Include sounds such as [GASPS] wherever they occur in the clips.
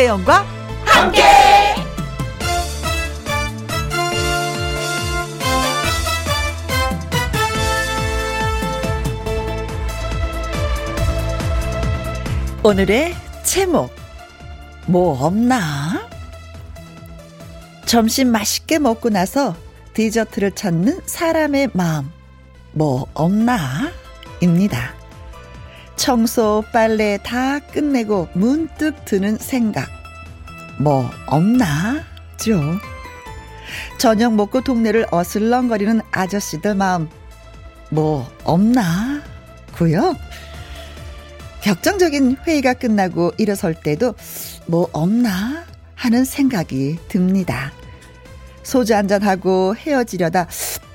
김혜영과 함께. 오늘의 제목 뭐 없나? 점심 맛있게 먹고 나서 디저트를 찾는 사람의 마음 뭐 없나? 입니다. 청소, 빨래 다 끝내고 문득 드는 생각. 뭐 없나? 죠. 저녁 먹고 동네를 어슬렁거리는 아저씨들 마음. 뭐 없나? 고요. 격정적인 회의가 끝나고 일어설 때도 뭐 없나? 하는 생각이 듭니다. 소주 한잔하고 헤어지려다,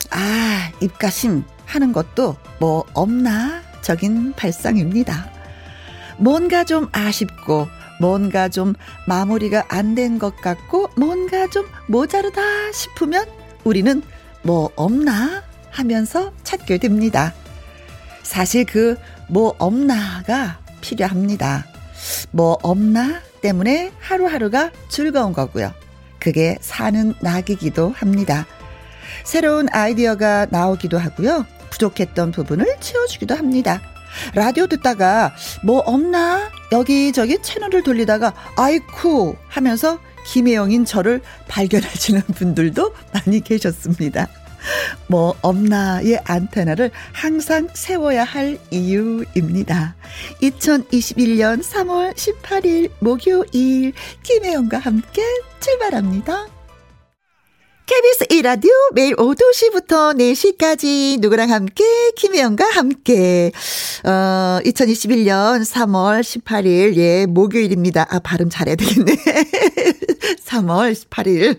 아, 입가심 하는 것도 뭐 없나? 적인 발상입니다. 뭔가 좀 아쉽고, 뭔가 좀 마무리가 안 된 것 같고, 뭔가 좀 모자르다 싶으면 우리는 뭐 없나? 하면서 찾게 됩니다. 사실 그 뭐 없나가 필요합니다. 뭐 없나 때문에 하루하루가 즐거운 거고요. 그게 사는 낙이기도 합니다. 새로운 아이디어가 나오기도 하고요. 부족했던 부분을 채워주기도 합니다. 라디오 듣다가 뭐 없나? 여기저기 채널을 돌리다가 아이쿠 하면서 김혜영인 저를 발견하시는 분들도 많이 계셨습니다. 뭐 없나의 안테나를 항상 세워야 할 이유입니다. 2021년 3월 18일 목요일 김혜영과 함께 출발합니다. KBS 1라디오 매일 오후 2시부터 4시까지 누구랑 함께 김혜영과 함께 어 2021년 3월 18일 예 목요일입니다. 아 발음 잘해야 되겠네. [LAUGHS] 3월 18일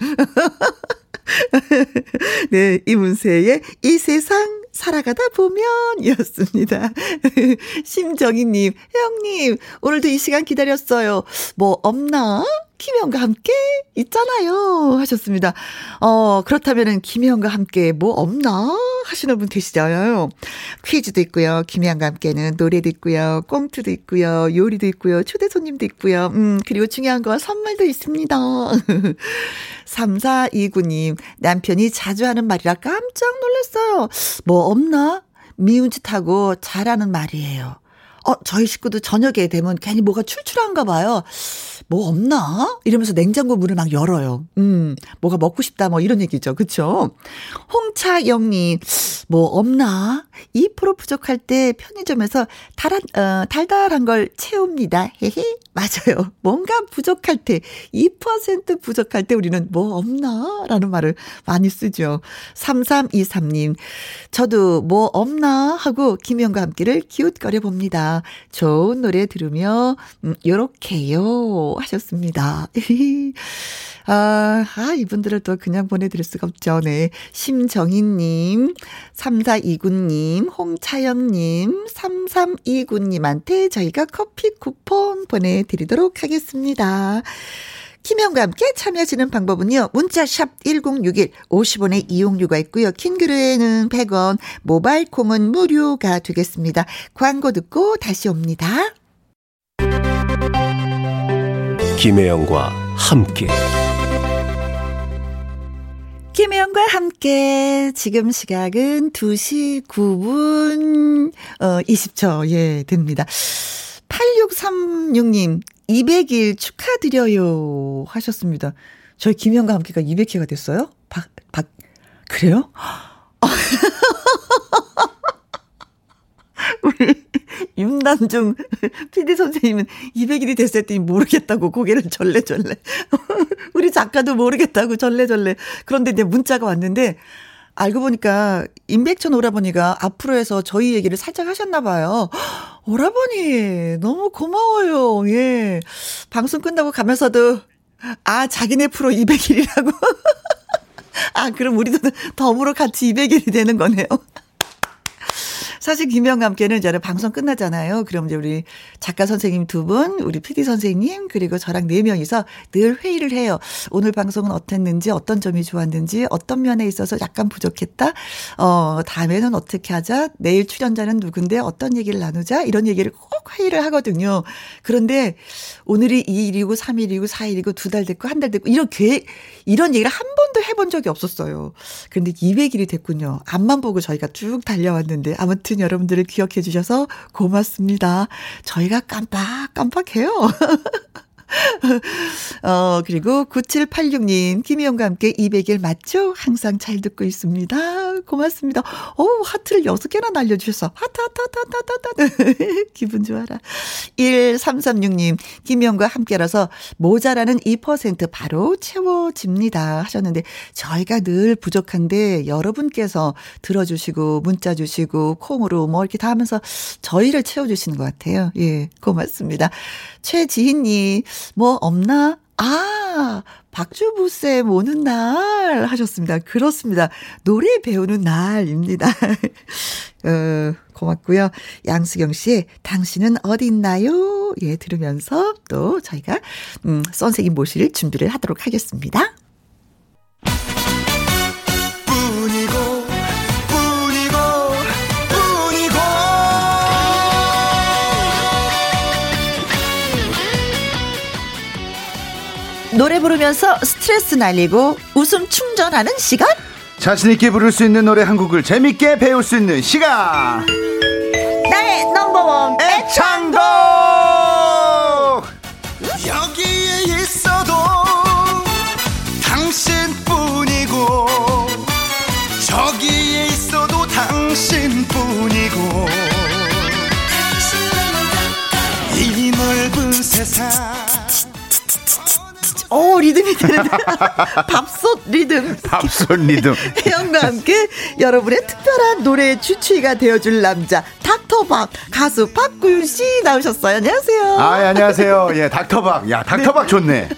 [LAUGHS] 네, 이문세의 이 세상 살아가다 보면 이었습니다. [LAUGHS] 심정희님, 형님, 오늘도 이 시간 기다렸어요. 뭐 없나? 김혜영과 함께 있잖아요. 하셨습니다. 어, 그렇다면은 김혜영과 함께 뭐 없나? 하시는 분 계시잖아요. 퀴즈도 있고요. 김혜영과 함께는 노래도 있고요. 꽁트도 있고요. 요리도 있고요. 초대 손님도 있고요. 음, 그리고 중요한 건 선물도 있습니다. [LAUGHS] 3429님, 남편이 자주 하는 말이라 깜짝 놀랐어요. 뭐 없나? 미운 짓하고 잘하는 말이에요. 어, 저희 식구도 저녁에 되면 괜히 뭐가 출출한가 봐요. 뭐 없나? 이러면서 냉장고 문을 막 열어요. 음, 뭐가 먹고 싶다, 뭐 이런 얘기죠. 그쵸? 홍차영님, 뭐 없나? 2% 부족할 때 편의점에서 달한, 어, 달달한 걸 채웁니다. 헤헤. 맞아요. 뭔가 부족할 때, 2% 부족할 때 우리는 뭐 없나? 라는 말을 많이 쓰죠. 3323님, 저도 뭐 없나? 하고 김영과 함께를 기웃거려 봅니다. 좋은 노래 들으며, 음, 요렇게요. 하셨습니다. [LAUGHS] 아, 아, 이분들을 또 그냥 보내드릴 수가 없죠. 네. 심정희님, 3429님, 홍차영님, 3329님한테 저희가 커피 쿠폰 보내드리도록 하겠습니다. 김영과 함께 참여하시는 방법은요. 문자샵 1061 50원의 이용료가 있고요. 킹그루에는 100원, 모바일 콩은 무료가 되겠습니다. 광고 듣고 다시 옵니다. 김혜영과 함께 김혜영과 함께 지금 시각은 2시 9분 어 20초 예 됩니다. 8636님 200일 축하드려요 하셨습니다. 저희 김혜영과 함께가 200회가 됐어요? 박, 박, 그래요? [LAUGHS] 우리 윤단중 PD 선생님은 200일이 됐을 때 모르겠다고 고개를 절레절레. [LAUGHS] 우리 작가도 모르겠다고 절레절레. 그런데 이제 문자가 왔는데 알고 보니까 임백천 오라버니가 앞으로 해서 저희 얘기를 살짝 하셨나 봐요. 오라버니 너무 고마워요. 예. 방송 끝나고 가면서도 아 자기네 프로 200일이라고. [LAUGHS] 아 그럼 우리도 덤으로 같이 200일이 되는 거네요. [LAUGHS] 사실 김영과 함께는 이제 방송 끝나잖아요. 그럼 이제 우리 작가 선생님 두 분, 우리 PD 선생님, 그리고 저랑 네 명이서 늘 회의를 해요. 오늘 방송은 어땠는지, 어떤 점이 좋았는지, 어떤 면에 있어서 약간 부족했다. 어, 다음에는 어떻게 하자. 내일 출연자는 누군데 어떤 얘기를 나누자. 이런 얘기를 꼭 회의를 하거든요. 그런데 오늘이 2일이고 3일이고 4일이고 두 달 됐고 한 달 됐고 이런 계획, 이런 얘기를 한 번도 해본 적이 없었어요. 그런데 200일이 됐군요. 앞만 보고 저희가 쭉 달려왔는데 아무튼 여러분들을 기억해 주셔서 고맙습니다. 저희가 깜빡깜빡해요. [LAUGHS] [LAUGHS] 어, 그리고 9786님, 김희영과 함께 200일 맞죠? 항상 잘 듣고 있습니다. 고맙습니다. 오, 하트를 6개나 날려주셔서. 하트, 하트, 하트, 하트, 하트, 하트. 기분 좋아라. 1336님, 김희영과 함께라서 모자라는 2% 바로 채워집니다. 하셨는데, 저희가 늘 부족한데, 여러분께서 들어주시고, 문자 주시고, 콩으로 뭐 이렇게 다 하면서 저희를 채워주시는 것 같아요. 예, 고맙습니다. 최지희님, 뭐 없나? 아, 박주부쌤 오는 날 하셨습니다. 그렇습니다. 노래 배우는 날입니다. [LAUGHS] 어, 고맙고요. 양수경 씨의 당신은 어디 있나요? 예, 들으면서 또 저희가, 음, 선생님 모실 준비를 하도록 하겠습니다. 노래 부르면서 스트레스 날리고 웃음 충전하는 시간? 자신있게 부를 수 있는 노래 한 곡을 재밌게 배울 수 있는 시간! 나의 넘버원 애창곡! 여기에 있어도 당신뿐이고 저기에 있어도 당신뿐이고 이 넓은 세상 오, 리듬이 되는데. [LAUGHS] 밥솥 리듬. 밥솥 리듬. [LAUGHS] 혜영과 함께 여러분의 특별한 노래 주치의가 되어줄 남자, 닥터박, 가수 박구윤 씨 나오셨어요. 안녕하세요. 아, 예, 안녕하세요. 예, 닥터박. 야, 닥터박 네. 좋네.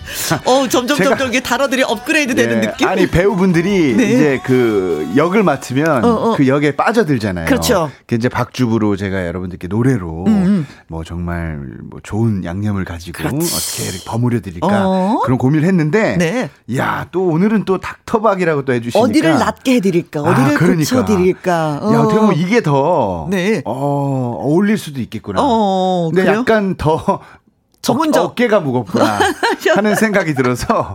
어, 점점 제가, 점점 이게 단어들이 업그레이드 되는 예, 느낌? 아니, 배우분들이 네. 이제 그 역을 맡으면 어, 어. 그 역에 빠져들잖아요. 그렇죠. 그 이제 박주부로 제가 여러분들께 노래로 음, 음. 뭐 정말 뭐 좋은 양념을 가지고 그렇지. 어떻게 버무려 드릴까 어? 그런 고 민을 했는데 네. 야, 또 오늘은 또 닥터박이라고 또 해주시니까 어디를 낫게 해드릴까, 어디를 아, 그러니까. 고쳐드릴까. 어. 야, 어떻게 보면 이게 더 네. 어, 어울릴 수도 있겠구나. 어, 근데 그래요? 약간 더저 혼자 어깨가 무겁구나 [LAUGHS] 하는 생각이 들어서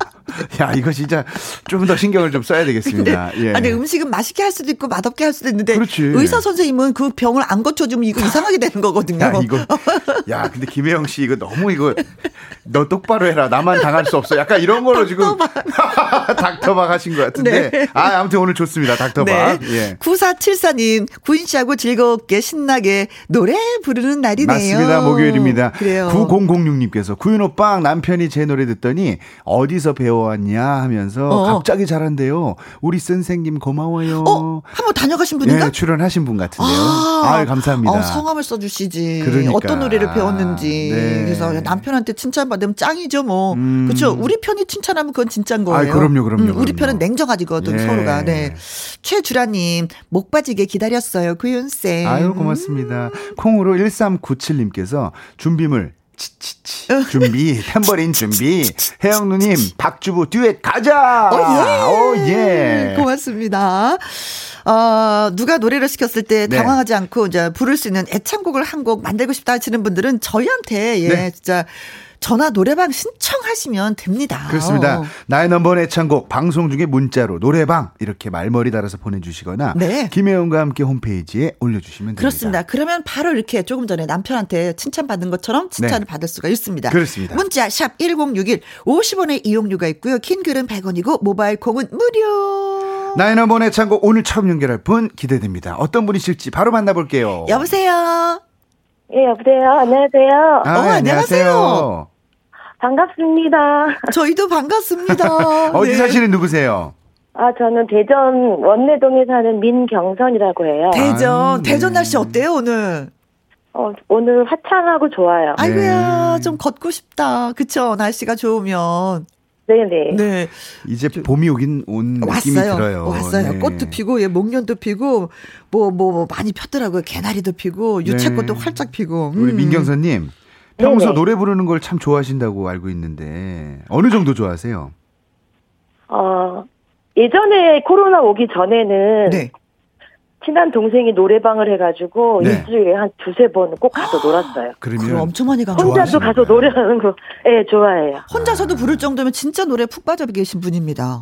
야 이거 진짜 좀 더 신경을 좀 써야 되겠습니다. 예. 아니 음식은 맛있게 할 수도 있고 맛없게 할 수도 있는데 그렇지. 의사 선생님은 그 병을 안 고쳐주면 이거 이상하게 되는 거거든요. 야 이거 야 근데 김혜영 씨 이거 너무 이거 너 똑바로 해라 나만 당할 수 없어. 약간 이런 걸로 지금 닥터박 [LAUGHS] 하신 것 같은데 네. 아 아무튼 오늘 좋습니다 닥터박. 네. 예. 9474님 구인 씨하고 즐겁게 신나게 노래 부르는 날이네요. 맞습니다 목요일입니다. 그래요. 9006님께서 구인 오빠 남편이 제 노래 듣더니 어디서 배워 왔냐 하면서 어, 어. 갑자기 잘한대요. 우리 선생님 고마워요. 어, 한번 다녀가신 분인가? 네, 출연하신 분 같은데요. 아, 감사합니다. 어, 성함을 써주시지. 그러니까. 어떤 노래를 배웠는지. 네. 그래서 남편한테 칭 찬받으면 짱이죠, 뭐. 음. 그렇죠. 우리 편이 칭찬하면 그건 진짜인 거예요. 아, 그럼요, 그럼요, 음, 우리 편은 냉정하지거든, 예. 서로가. 네. 최주라님, 목 빠지게 기다렸어요, 구윤쌤. 아유, 고맙습니다. 콩으로 1397님께서 준비물 치치치 준비 [LAUGHS] 탬버린 준비 혜영 누님 박주부 듀엣 가자 오예 오, 예. 고맙습니다 어, 누가 노래를 시켰을 때 네. 당황하지 않고 이제 부를 수 있는 애창곡을 한 곡 만들고 싶다 하시는 분들은 저희한테 예 네. 진짜 전화 노래방 신청하시면 됩니다. 그렇습니다. 어. 나의 넘버원 애창곡 방송 중에 문자로 노래방 이렇게 말머리 달아서 보내주시거나 네. 김혜영과 함께 홈페이지에 올려주시면 됩니다. 그렇습니다. 그러면 바로 이렇게 조금 전에 남편한테 칭찬받은 것처럼 칭찬을 네. 받을 수가 있습니다. 그렇습니다. 문자 샵 1061 50원의 이용료가 있고요. 긴 글은 100원이고 모바일 콩은 무료. 나의 넘버원 애창곡 오늘 처음 연결할 분 기대됩니다. 어떤 분이실지 바로 만나볼게요. 여보세요. 예, 여보세요. 안녕하세요. 아, 어, 안녕하세요. 반갑습니다. 저희도 반갑습니다. [LAUGHS] 어디 네. 사시는 누구세요? 아, 저는 대전 원내동에 사는 민경선이라고 해요. 대전, 아, 네. 대전 날씨 어때요, 오늘? 어, 오늘 화창하고 좋아요. 아이고야, 네. 좀 걷고 싶다. 그쵸? 날씨가 좋으면. 네네. 네. 이제 봄이 오긴 온 느낌이 왔어요. 들어요. 왔어요. 네. 꽃도 피고, 예, 목련도 피고, 뭐, 뭐, 뭐, 많이 폈더라고요. 개나리도 피고, 유채꽃도 네. 활짝 피고. 음. 우리 민경선님, 평소 네네. 노래 부르는 걸 참 좋아하신다고 알고 있는데, 어느 정도 좋아하세요? 어, 예전에 코로나 오기 전에는, 네. 친한 동생이 노래방을 해가지고 네. 일주일에 한 두세 번은 꼭 가서 놀았어요. 그러면 엄청 많이 가. 혼자도 가서 노래하는 거, 예, 네, 좋아해요. 혼자서도 부를 정도면 진짜 노래 푹 빠져 계신 분입니다.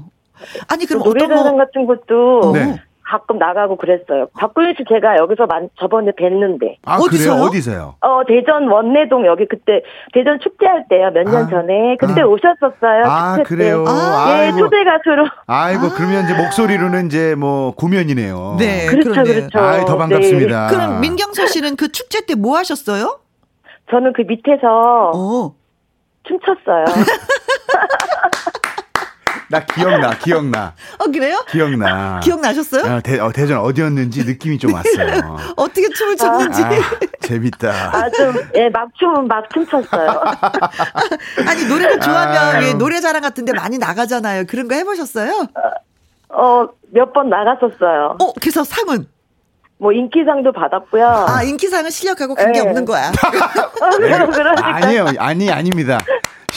아니 그럼 노래자랑 뭐... 같은 것도 네. 가끔 나가고 그랬어요. 박구윤 씨 제가 여기서 만, 저번에 뵀는데. 아, 어디서요? 그래요? 어디서요? 어, 대전 원내동 여기 그때 대전 축제할 때요. 몇년 아, 전에. 그때 아. 오셨었어요. 아, 그래요? 아, 예, 초대 가수로. 아이고, 아. 그러면 이제 목소리로는 이제 뭐 구면이네요. 네. 그렇죠, 그러네. 그렇죠. 아, 더 반갑습니다. 네. 그럼 민경서 씨는 그 축제 때 뭐 하셨어요? 저는 그 밑에서 오. 춤췄어요. [LAUGHS] 나 기억나, 기억나. 어, 그래요? 기억나. 기억나셨어요? 아, 대, 어, 대전 어디였는지 느낌이 좀 왔어요. [LAUGHS] 어떻게 춤을 췄는지. 아, 아, 재밌다. 아, 좀, 예, 막춤, 막 춤 췄어요. [LAUGHS] 아니, 노래를 좋아하면 예, 노래 자랑 같은데 많이 나가잖아요. 그런 거 해보셨어요? 어, 몇 번 나갔었어요. 어, 그래서 상은? 뭐 인기상도 받았고요. 아 인기상은 실력하고 관계 네. 없는 거야. [LAUGHS] 네. 아니에요, 아니 아닙니다.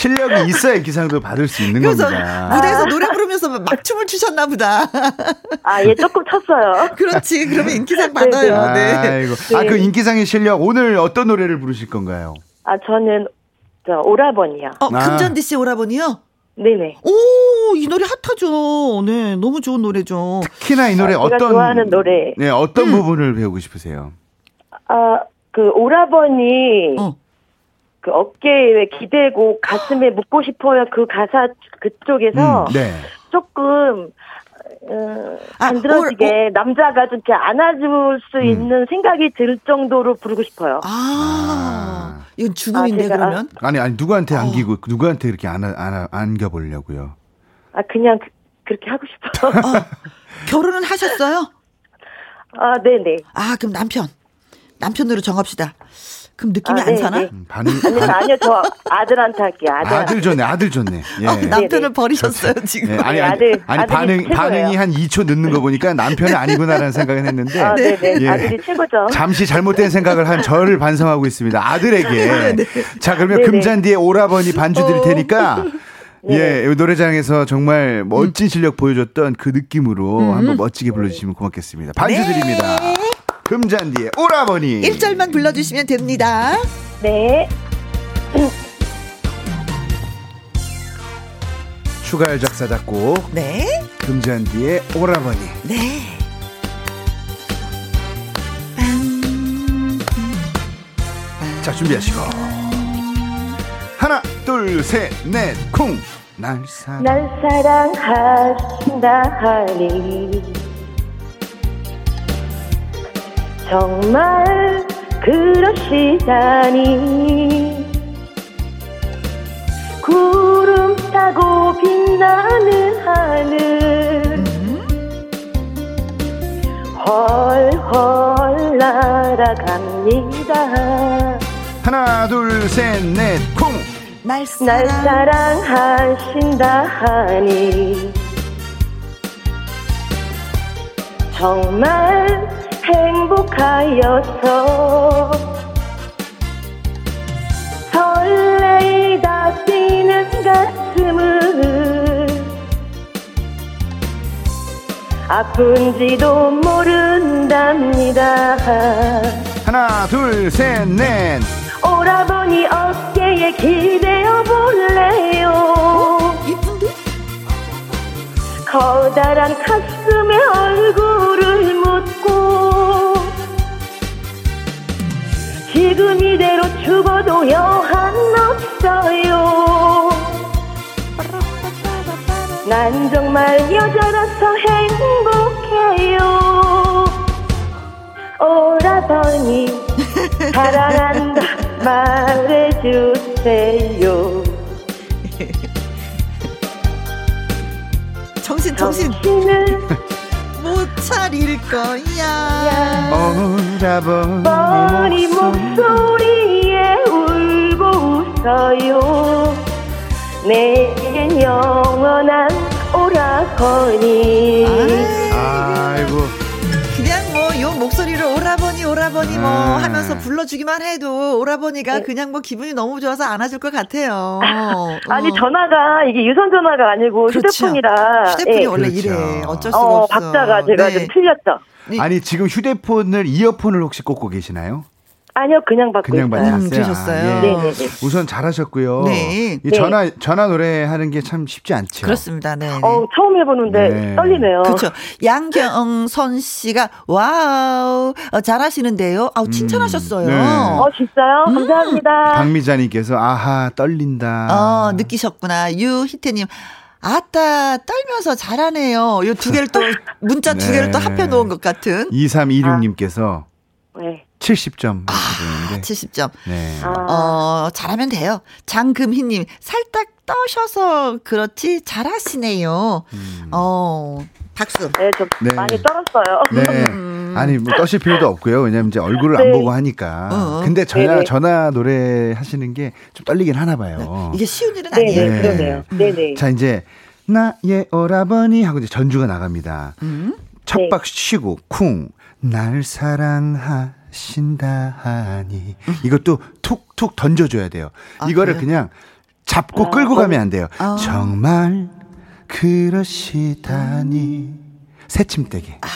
실력이 있어야 기상도 받을 수 있는 그래서 겁니다. 무대에서 노래 부르면서 막 춤을 추셨나 보다. 아, 예, 조금 췄어요. 그렇지. 그러면 인기상 네, 네. 받아요. 네. 아이고. 네. 아, 그 인기상의 실력 오늘 어떤 노래를 부르실 건가요? 아, 저는 저 오라버니요. 어, 아. 금잔디 씨 오라버니요? 네네. 오, 이 노래 핫하죠. 네, 너무 좋은 노래죠. 특히나 이 노래 아, 어떤 좋아하는 노래. 네, 어떤 음. 부분을 배우고 싶으세요? 아, 그 오라버니 어. 그 어깨에 기대고 가슴에 묻고 싶어요. 그 가사 그쪽에서 음, 네. 조금 어, 아, 안들어지게 아, 어, 남자가 좀 이렇게 안아줄 수 음. 있는 생각이 들 정도로 부르고 싶어요. 아, 아. 이건 죽음인데 아, 그러면? 아니 아니 누구한테 어. 안기고 어. 누구한테 이렇게 안아, 안아 안겨 보려고요? 아 그냥 그, 렇게 하고 싶어요. [LAUGHS] 어. 결혼은 하셨어요? 아 네네. 아 그럼 남편 남편으로 정합시다. 그럼 느낌이 아, 안 네, 사나? 네. 음, 반응, 아니, 아니요, 저 아들한테 할게요. 아들, 아들 좋네, 아들 좋네. [LAUGHS] 예. 어, 남편을 버리셨어요, 지금. 예, 아니, 아니, 아들, 아니 반응, 최고예요. 반응이 한 2초 늦는 거 보니까 남편은 아니구나라는 생각은 했는데. 아, 네, 네. 예. 아들이 최고죠. 잠시 잘못된 생각을 한 저를 반성하고 있습니다. 아들에게. [LAUGHS] 네, 네. 자, 그러면 네네. 금잔디에 오라버니 반주 드릴 어. 테니까. [LAUGHS] 네. 예, 노래장에서 정말 멋진 실력 보여줬던 그 느낌으로 음. 한번 멋지게 불러주시면 고맙겠습니다. 반주 네. 드립니다. 금잔디의 오라버니. 1절만 불러주시면 됩니다. 네. 추가열 작사 작곡. 네. 금잔디의 오라버니. 네. 자, 준비하시고. 하나, 둘, 셋, 넷, 쿵. 날 사랑. 날 사랑하신다 하니. 정말 그러시다니 구름 타고 빛나는 하늘. 헐헐 날아갑니다. 하나 둘 셋 넷 콩! 날 사랑. 사랑하신다 하니. 정말 행복하여서 설레이다 뛰는 가슴을 아픈지도 모른답니다 하나 둘셋넷 오라버니 어깨에 기대어 볼래요? 커다란 가슴에 얼굴을 묻고 지금 이대로 죽어도 여한 없어요. 난 정말 여자라서 행복해요. 오라버니 사랑한다. [LAUGHS] 말해주세요 정신 정신 정신을 [LAUGHS] 못 차릴 거야. 오라버니 목소리에 울고 웃어요. 내겐 영원한 오라버니. 아이고. 오라버니 뭐 아. 하면서 불러주기만 해도 오라버니가 네. 그냥 뭐 기분이 너무 좋아서 안아줄 것 같아요. [LAUGHS] 아니 어. 전화가 이게 유선 전화가 아니고 그렇죠. 휴대폰이라 휴대폰이 네. 원래 그렇죠. 이래 어쩔 수가 어, 없어. 박자가 제가 네. 좀 틀렸죠. 네. 아니 지금 휴대폰을 이어폰을 혹시 꽂고 계시나요? 아니요, 그냥 받고 그냥 받았어요. 음, 그러셨어요. 네. 네, 우선 잘하셨고요. 네. 이 전화 전화 노래 하는 게 참 쉽지 않죠. 그렇습니다. 네. 어, 처음 해보는데 네. 떨리네요. 그렇죠. 양경선 씨가 와우 어, 잘하시는데요. 아우 칭찬하셨어요. 음, 네. 어 진짜요? 음. 감사합니다. 박미자님께서 아하 떨린다. 어 느끼셨구나. 유희태님. 아따 떨면서 잘하네요. 요 두 개를 또 [LAUGHS] 문자 두 개를 또 합해 놓은 것 같은. 2326님께서 네. 70점. 아, 70점. 네. 어, 잘하면 돼요. 장금희님, 살짝 떠셔서 그렇지, 잘하시네요. 음. 어, 박수. 네, 좀 네. 많이 떨었어요. 네. 음. 아니, 뭐 떠실 필요도 없고요. 왜냐면 이제 얼굴을 네. 안 보고 하니까. 어. 근데 전화, 네네. 전화 노래 하시는 게 좀 떨리긴 하나 봐요. 네. 이게 쉬운 일은 아니에요. 네, 그러네요. 네네. 자, 이제, 나의 오라버니 하고 이제 전주가 나갑니다. 음? 첫박 쉬고, 쿵. 날 사랑하 신다 하니 이것도 툭툭 던져줘야 돼요. 아, 이거를 그래요? 그냥 잡고 아, 끌고 가면 안 돼요. 아. 정말 그러시다니 새침대기. 아.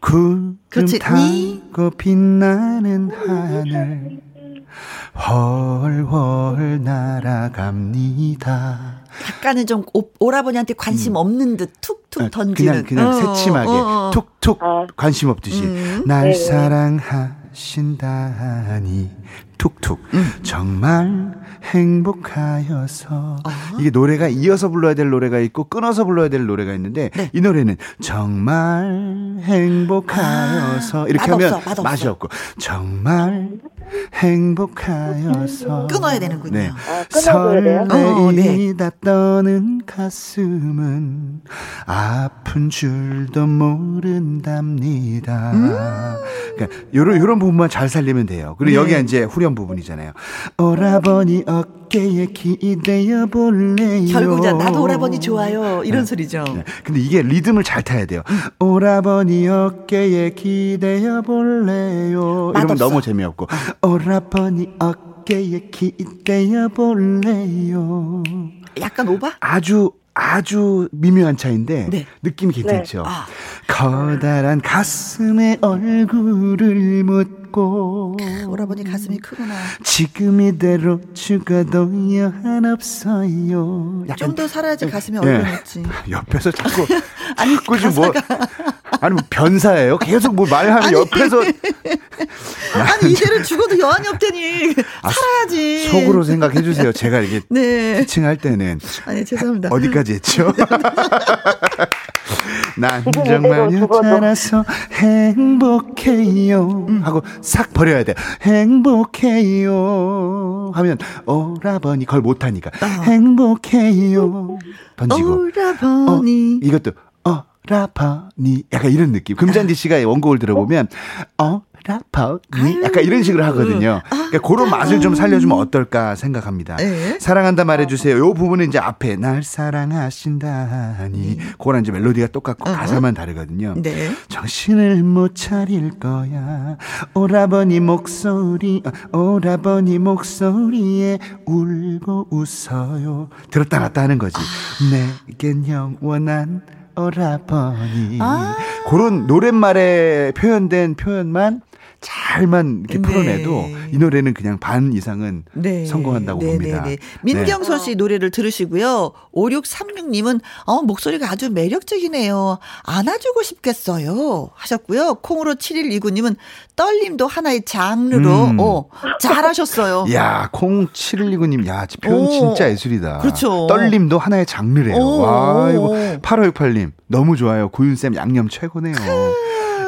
구름 타고 빛나는 하늘 [LAUGHS] 헐헐 날아갑니다. 약간은 좀 오, 라버니한테 관심 음. 없는 듯 툭툭 아, 던지는. 그냥, 그냥 어, 새침하게 어, 어. 툭툭 아. 관심 없듯이. 음. 날 네. 사랑하신다니 툭툭. 음. 정말 행복하여서. 어? 이게 노래가 이어서 불러야 될 노래가 있고 끊어서 불러야 될 노래가 있는데 네. 이 노래는 정말 행복하여서 아, 이렇게 하면 없어, 맛이 없고 정말 행복하여서 끊어야 되는군요. 네. 아, 설레이다 어, 네. 떠는 가슴은 아픈 줄도 모른답니다. 음. 그러니까 요런 요런 부분만 잘 살리면 돼요. 그리고 네. 여기가 이제 후렴 부분이잖아요. 오라버니 어깨에 기대어 볼래요. 결국 나도 오라버니 좋아요. 이런 네. 소리죠. 네. 근데 이게 리듬을 잘 타야 돼요. 음. 오라버니 어깨에 기대어 볼래요. 이러면 너무 재미없고 어. 오라버니 어깨에 기대어 볼래요. 약간 오바? 아주 아주 미묘한 차인데 네. 느낌이 괜찮죠. 네. 아. 커다란 가슴에 얼굴을 묻고 오라버니 가슴이 크구나. 지금 이대로 죽어도 여한 없어요. 좀 더 살아야지 가슴에 네. 얼굴 묻지. [LAUGHS] 옆에서 자꾸 [LAUGHS] 아니 자꾸 뭐 아니 뭐 변사예요? 계속 뭐 말하면 아니, 옆에서 [LAUGHS] 아니 이대로 죽어도 여한이 없대니 아, 살아야지. 속으로 생각해 주세요. 제가 이게 네. 피칭할 때는 아니 죄송합니다. 어디까지 했죠? [LAUGHS] 난 정말 여자라서 행복해요. 하고 싹 버려야 돼. 행복해요. 하면 오라버니. 걸 못하니까. 어. 행복해요. 던지고. 오라버니. 어, 이것도 오라버니. 약간 이런 느낌. 금잔디 씨가 원곡을 들어보면 어 라퍼니 약간 이런 식으로 하거든요. 아, 그러니까 그런 맛을 좀 살려주면 어떨까 생각합니다. 네. 사랑한다 말해주세요. 요 부분은 이제 앞에 날 사랑하신다니 네. 그거랑 이제 멜로디가 똑같고 어. 가사만 다르거든요. 네. 정신을 못 차릴 거야. 오라버니 목소리 오라버니 목소리에 울고 웃어요. 들었다 놨다 하는 거지. 아. 내겐 영원한 오라버니. 아. 그런 노랫말에 표현된 표현만 잘만 이렇게 네. 풀어내도 이 노래는 그냥 반 이상은 네. 성공한다고 네, 봅니다. 네, 네. 민경선 씨 노래를 들으시고요. 5636님은 어, 목소리가 아주 매력적이네요. 안아주고 싶겠어요. 하셨고요. 콩으로 7129님은 떨림도 하나의 장르로 음. 어, 잘하셨어요. [LAUGHS] 야, 콩 7129님 야, 표현 오. 진짜 예술이다. 그렇죠. 떨림도 하나의 장르래요. 오. 와, 이거 8568님 너무 좋아요. 구윤쌤 양념 최고네요.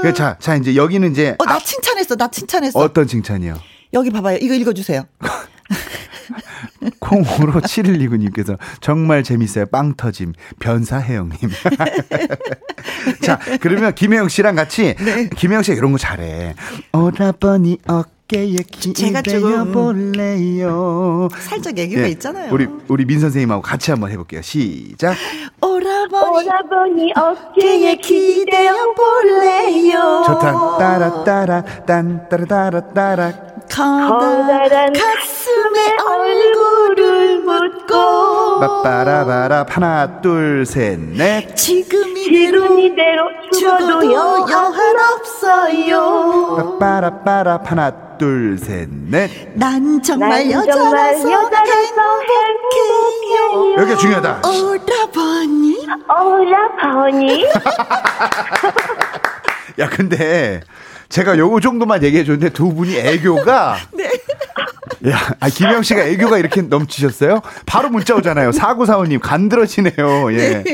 그, 자, 자, 이제 여기는 이제. 어, 나 아, 칭찬했어. 나 칭찬했어. 어떤 칭찬이요? 여기 봐봐요. 이거 읽어주세요. [LAUGHS] 콩으로 7129님께서 정말 재밌어요. 빵 터짐. 변사혜영님. [LAUGHS] 자, 그러면 김혜영 씨랑 같이. 네. 김혜영 씨가 이런 거 잘해. 오라버니 어 어깨에 기대어 볼래요. 살짝 애교가 네, 있잖아요. 우리 우리 민 선생님하고 같이 한번 해볼게요. 시작. 오라버니, 오라버니 어깨에 기대어 볼래요. 좋다. 따라 따라 딴 따라 따라 따라. 커다란 가슴에 얼굴을 묻고 빠빠라바라. 하나 둘셋넷. 지금 이대로, 이대로 죽어도 여한 없어요. 빠빠라바라. 하나 둘셋넷. 난 정말 여자라서, 여자라서 행복해요. 여기가 중요하다. 오라버니. 오라버니. [LAUGHS] 야 근데 제가 요 정도만 얘기해 줬는데 두 분이 애교가 [LAUGHS] 네. 야, 아, 김영 씨가 애교가 이렇게 넘치셨어요? 바로 문자 오잖아요. 사구사오님 간드러지네요. 예. 네.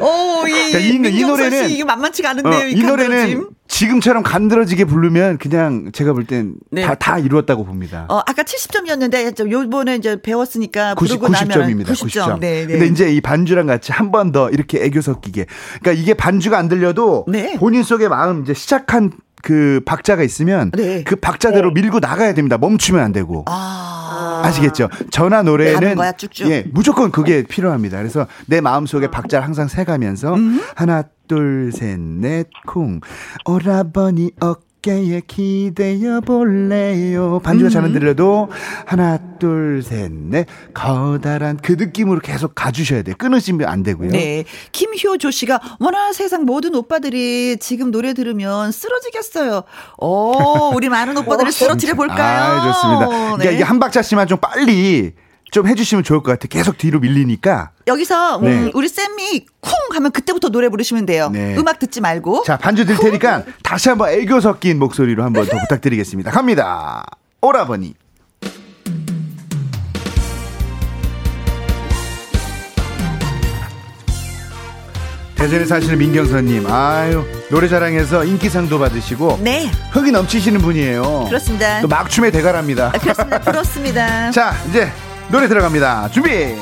오, 이, 자, 이, 이 노래는 이게 만만치가 않은데요. 어, 이, 이 노래는 지금처럼 간드러지게 부르면 그냥 제가 볼 땐 다다 네. 다 이루었다고 봅니다. 어, 아까 70점이었는데 요번에 이제 배웠으니까 90, 90점입니다. 90점. 90점. 네, 네. 근데 이제 이 반주랑 같이 한 번 더 이렇게 애교 섞이게. 그러니까 이게 반주가 안 들려도 네. 본인 속의 마음 이제 시작한 그 박자가 있으면 네. 그 박자대로 네. 밀고 나가야 됩니다. 멈추면 안 되고. 아. 아시겠죠? 전화 노래는 거야, 쭉쭉. 예, 무조건 그게 필요합니다. 그래서 내 마음속에 박자를 항상 세 가면서 음. 하나 둘 셋 넷 쿵 오라버니 어 어깨에 기대어 볼래요. 반주가 잘 안 들려도 하나, 둘, 셋, 넷. 커다란 그 느낌으로 계속 가주셔야 돼요. 끊으시면 안 되고요. 네. 김효조 씨가 워낙 세상 모든 오빠들이 지금 노래 들으면 쓰러지겠어요. 오, 우리 많은 [LAUGHS] 오빠들을 쓰러뜨려 볼까요? 아, 좋습니다. 그러니까 네. 이게 한 박자씩만 좀 빨리 좀 해주시면 좋을 것 같아요. 계속 뒤로 밀리니까. 여기서 음, 네. 음, 우리 쌤이 쿵 하면 그때부터 노래 부르시면 돼요. 네. 음악 듣지 말고. 자 반주 들 테니까 다시 한번 애교 섞인 목소리로 한번 더 부탁드리겠습니다. 갑니다. 오라버니. 대전에 사시는 민경선님, 아유 노래 자랑에서 인기상도 받으시고, 네, 흥이 넘치시는 분이에요. 그렇습니다. 또 막춤에 대가랍니다. 아, 그렇습니다. [LAUGHS] 부럽습니다. 자, 이제 노래 들어갑니다. 준비.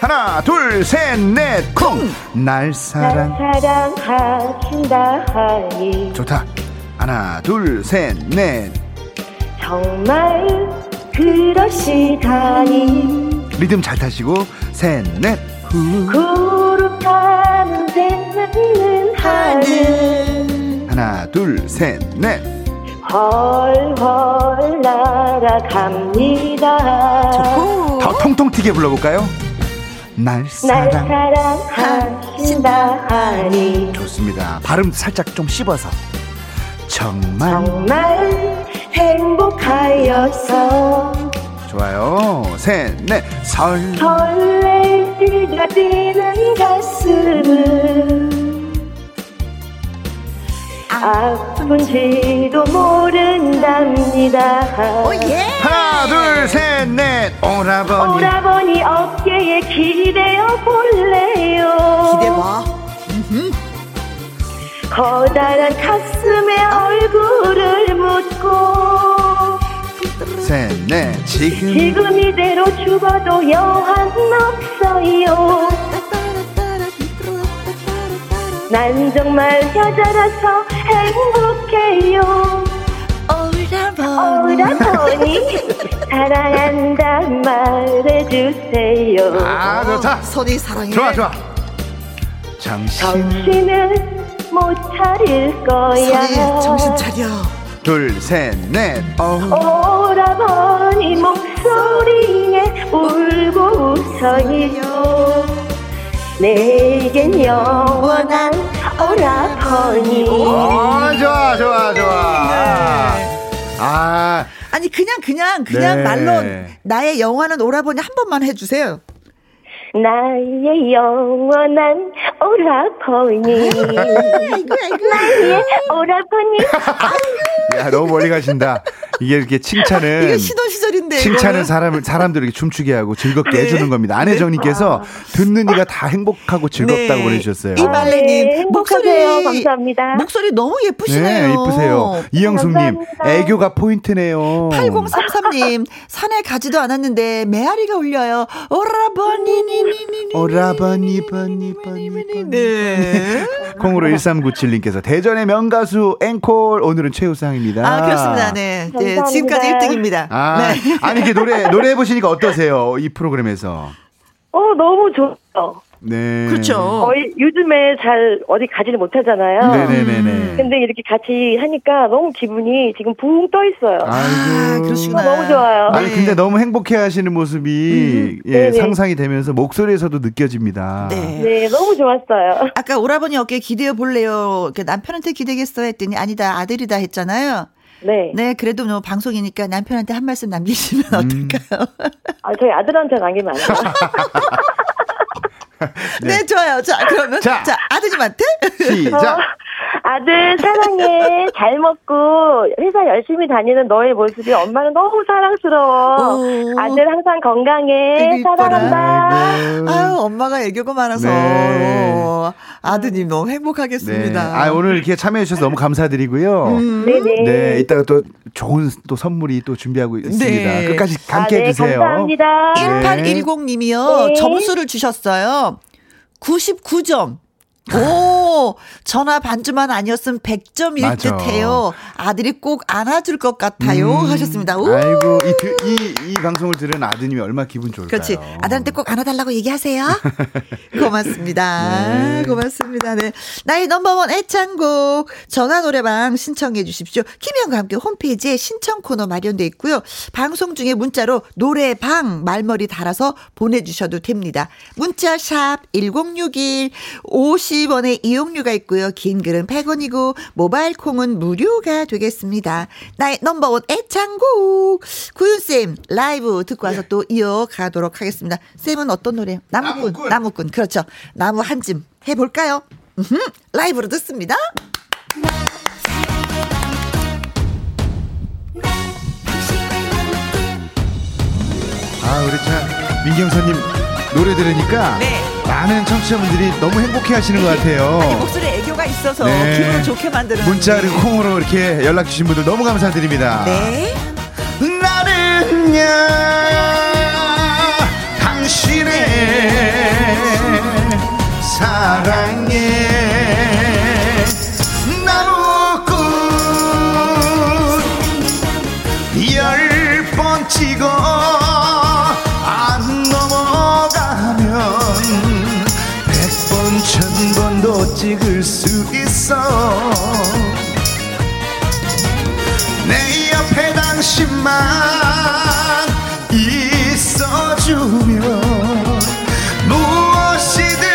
하나, 둘, 셋, 넷, 쿵! 날 사랑. 날 사랑하신다 하니. 좋다. 하나, 둘, 셋, 넷. 정말 그러시다니. 리듬 잘 타시고, 셋, 넷, 후. 구름 타는 데는 하늘. 하나, 둘, 셋, 넷. 헐헐 날아갑니다. 좋고. 더 통통 튀게 불러볼까요? 날 사랑. 사랑하신다 하니. 좋습니다. 발음 살짝 좀 씹어서. 정말. 정말 행복하여서. 좋아요. 셋, 넷, 설. 설레 뛰는 가슴은 아픈지도 모른답니다. 오, 예. 하나, 둘, 셋, 넷. 오라버니. 오라버니 어깨에 기대어 볼래요. 기대봐. 커다란 가슴에 얼굴을 묻고 셋, 넷, 지금 지금 이대로 죽어도 여한 없어요 난 정말 여자라서 행복해요. 오라버니, 오라버니 사랑한다 말해주세요. 아 좋다. 손이 사랑해. 좋아 좋아. 정신. 정신은 못 차릴 거야. 손이 정신 차려. 둘, 셋, 넷. 어. 오라버니 목소리에 울고 웃어요. 내겐 영원한 오라버니. 어, 좋아, 좋아, 좋아. 네. 아. 아니, 그냥, 그냥, 그냥 네. 말로 나의 영원한 오라버니 한 번만 해주세요. 나의 영원한 오라버니. 나의 오라버니. 야, 너무 멀리 가신다. 이게 이렇게 칭찬은 이게 시도 시절인데 칭찬은 사람을 사람들에게 춤추게 하고 즐겁게 네. 해주는 겁니다. 안혜정님께서 네. 듣는 이가 다 행복하고 즐겁다고 네. 보내주셨어요. 이말레님 네, 목소리 감사합니다. 목소리 너무 예쁘시네요. 네, 이쁘세요. 이영숙님 애교가 포인트네요. 8033님 산에 가지도 않았는데 메아리가 울려요. 오라버니니니니 오라버니 버니 버니 버니 네. 콩으로 1397님께서 대전의 명가수 앵콜 오늘은 최우상입니다. 아 그렇습니다. 네. 감사합니다. 예, 지금까지 1등입니다. 아, 네. 아니 이게 노래 노래 해 보시니까 어떠세요? 이 프로그램에서? 어, 너무 좋아요. 네. 그렇죠. 거의 요즘에 잘 어디 가지를 못하잖아요. 네네네네. 근데 이렇게 같이 하니까 너무 기분이 지금 붕 떠 있어요. 아이고. 아, 그러시구나. 너무 좋아요. 아니, 근데 너무 행복해 하시는 모습이 음. 예, 상상이 되면서 목소리에서도 느껴집니다. 네. 네, 너무 좋았어요. 아까 오라버니 어깨 기대어 볼래요. 남편한테 기대겠어 했더니 아니다, 아들이다 했잖아요. 네. 네, 그래도 뭐 방송이니까 남편한테 한 말씀 남기시면 음. 어떨까요? 아, 저희 아들한테 남기면 안 돼요. [LAUGHS] [LAUGHS] 네. 네. 좋아요. 자, 그러면 자, 자 아드님한테 시작. 어, 아들 사랑해. 잘 먹고 회사 열심히 다니는 너의 모습이 엄마는 너무 사랑스러워. 오. 아들 항상 건강해. 사랑한다. 네. 아유, 엄마가 애교가 많아서 네. 아드님 너무 행복하겠습니다. 네. 아, 오늘 이렇게 참여해 주셔서 너무 감사드리고요. 음. 네네. 네, 이따가 또 좋은 또 선물이 또 준비하고 있습니다. 네. 끝까지 함께 아, 해 주세요. 감사합니다. 1810 님이요. 점수를 주셨어요. 99점. 오, 전화 반주만 아니었으면 100점일 맞아. 듯해요. 아들이 꼭 안아줄 것 같아요. 음, 하셨습니다. 오. 아이고, 이, 이, 이 방송을 들은 아드님이 얼마나 기분 좋을까요? 그렇지. 아들한테 꼭 안아달라고 얘기하세요. [LAUGHS] 고맙습니다. 네. 고맙습니다. 네. 나의 넘버원 애창곡 전화 노래방 신청해 주십시오. 김현과 함께 홈페이지에 신청 코너 마련돼 있고요. 방송 중에 문자로 노래방 말머리 달아서 보내주셔도 됩니다. 문자 샵 1061, 50 50원의 이용료가 있고요. 긴 글은 100원이고 모바일 콩은 무료가 되겠습니다. 나의 넘버원 애창곡 구윤쌤 라이브 듣고 와서 또 이어가도록 하겠습니다. 쌤은 어떤 노래? 나무꾼. 나무꾼. 나무꾼. 그렇죠. 나무 한 짐 해볼까요? 라이브로 듣습니다. 아 우리 참 민경선님 노래 들으니까 네. 많은 청취자분들이 너무 행복해 하시는 것 같아요. 아니, 목소리에 애교가 있어서 네. 기분 좋게 만드는. 문자 그리고 콩으로 이렇게 연락 주신 분들 너무 감사드립니다. 네. 나는야 당신의 사랑에 나무꾼 열번 찍어 찍을 수 있어. 내 옆에 당신만 있어주면 무엇이든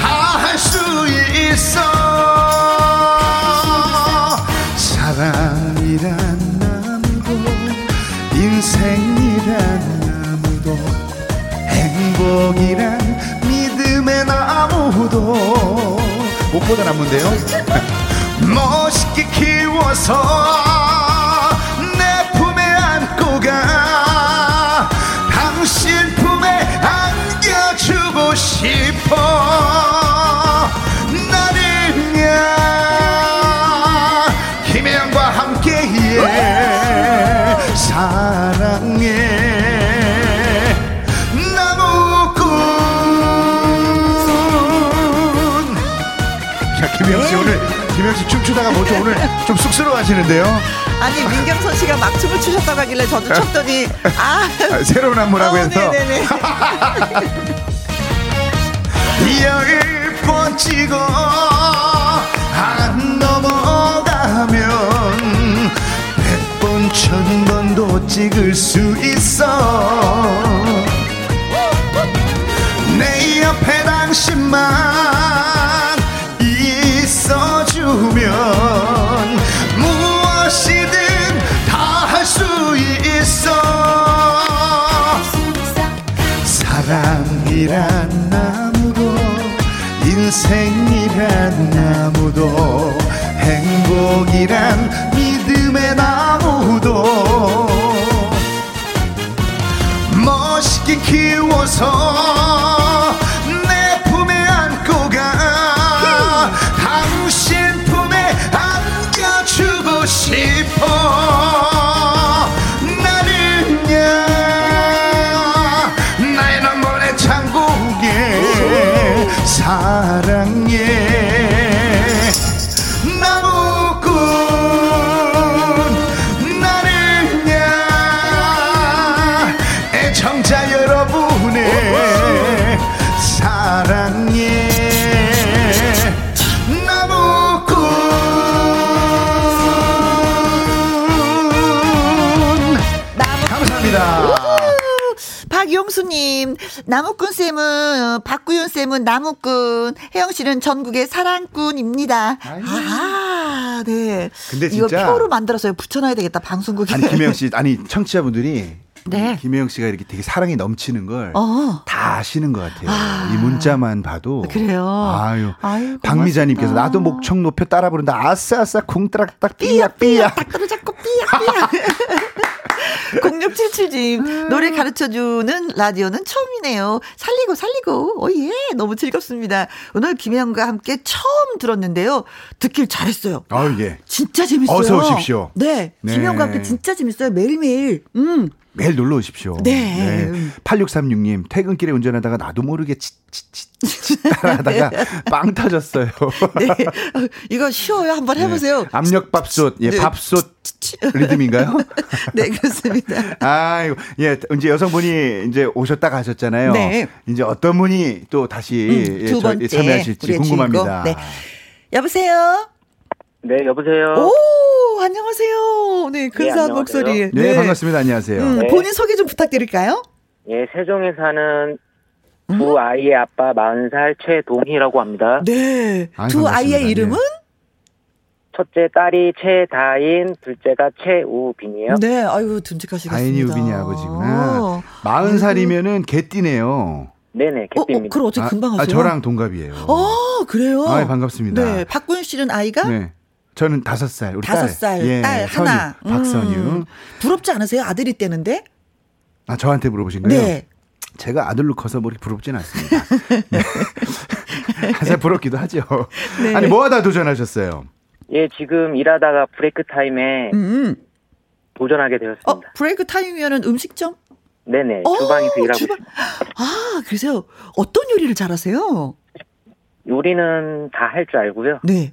다 할 수 있어. 사랑이란 나무도 인생이란 나무도 행복이란 나무도 못보다 나무인데요. [LAUGHS] 멋있게 키워서 씨 춤추다가 뭐죠? 오늘 좀 쑥스러워 하시는데요? 아니 민경선 씨가 막 춤을 추셨다고 하길래 저도 췄더니 아, 아 새로운 안무라고 어, 해서. 열번 [LAUGHS] 찍어. 안 넘어가면 백번 천번도 찍을 수 있어. 내 옆에 당신만 있 나무꾼 쌤은, 박구윤 쌤은 나무꾼, 혜영 씨는 전국의 사랑꾼입니다. 아, 네. 근데 진짜. 이거 표로 만들어서 붙여놔야 되겠다, 방송국에. 아니, 김혜영 씨, 아니, [LAUGHS] 청취자분들이 네. 김혜영 씨가 이렇게 되게 사랑이 넘치는 걸다 어. 아시는 것 같아요. 아. 이 문자만 봐도. 그래요. 아유. 아유 박미자님께서 나도 목청 높여 따라 부른다. 아싸 아싸 궁따락딱 삐약 삐약. 딱 떨어졌고 삐약 삐약. 0677님, 노래 가르쳐주는 라디오는 처음이네요. 살리고, 살리고, 오 예, 너무 즐겁습니다. 오늘 김혜영과 함께 처음 들었는데요. 듣길 잘했어요. 아 예. 진짜 재밌어요. 어서 오십시오. 네. 네. 김혜영과 함께 진짜 재밌어요. 매일매일. 음. 매일 놀러 오십시오. 네. 네. 8636님, 퇴근길에 운전하다가 나도 모르게 치치치치 따라하다가 [LAUGHS] 빵 터졌어요. [LAUGHS] 네. 이거 쉬워요. 한번 해보세요. 네. 압력밥솥, 예, 네. 밥솥 리듬인가요? [LAUGHS] 네, 그렇습니다. 아이고, 예, 이제 여성분이 이제 오셨다 가셨잖아요. 네. 이제 어떤 분이 또 다시 음, 예, 두 번째 참여하실지 궁금합니다. 네. 여보세요? 네, 여보세요. 오, 안녕하세요. 네, 근사한 네, 목소리. 네, 네, 반갑습니다. 안녕하세요. 음, 네. 본인 소개 좀 부탁드릴까요? 예, 세종에 사는 두 음? 아이의 아빠 40살 최동희라고 합니다. 네. 두 아이의 네. 이름은? 첫째 딸이 최다인, 둘째가 최우빈이에요. 네, 아유, 듬직하시겠습니다. 다인이 우빈이 아버지구나. 40살이면은 개띠네요. 네네, 개띠입니다. 어, 어, 그럼 어떻게 금방 하세요? 아, 저랑 동갑이에요. 아, 그래요? 아, 반갑습니다. 네, 박군 씨는 아이가? 네. 저는 다섯 살, 우리 다섯 살, 예, 딸 선유, 하나. 박선유. 음. 부럽지 않으세요? 아들이 때는데? 아, 저한테 물어보신 거예요? 네. 제가 아들로 커서 뭐 이렇게 부럽지는 않습니다. [LAUGHS] 네. [LAUGHS] 사실 부럽기도 하죠. 네. 아니, 뭐 하다 도전하셨어요? 예, 지금 일하다가 break time에 음. 도전하게 되었습니다. 어, break time이면 음식점? 네네, 어, 주방에서 일하고 주방. 있습니다. 아, 그러세요? 어떤 요리를 잘하세요? 요리는 다 할 줄 알고요. 네.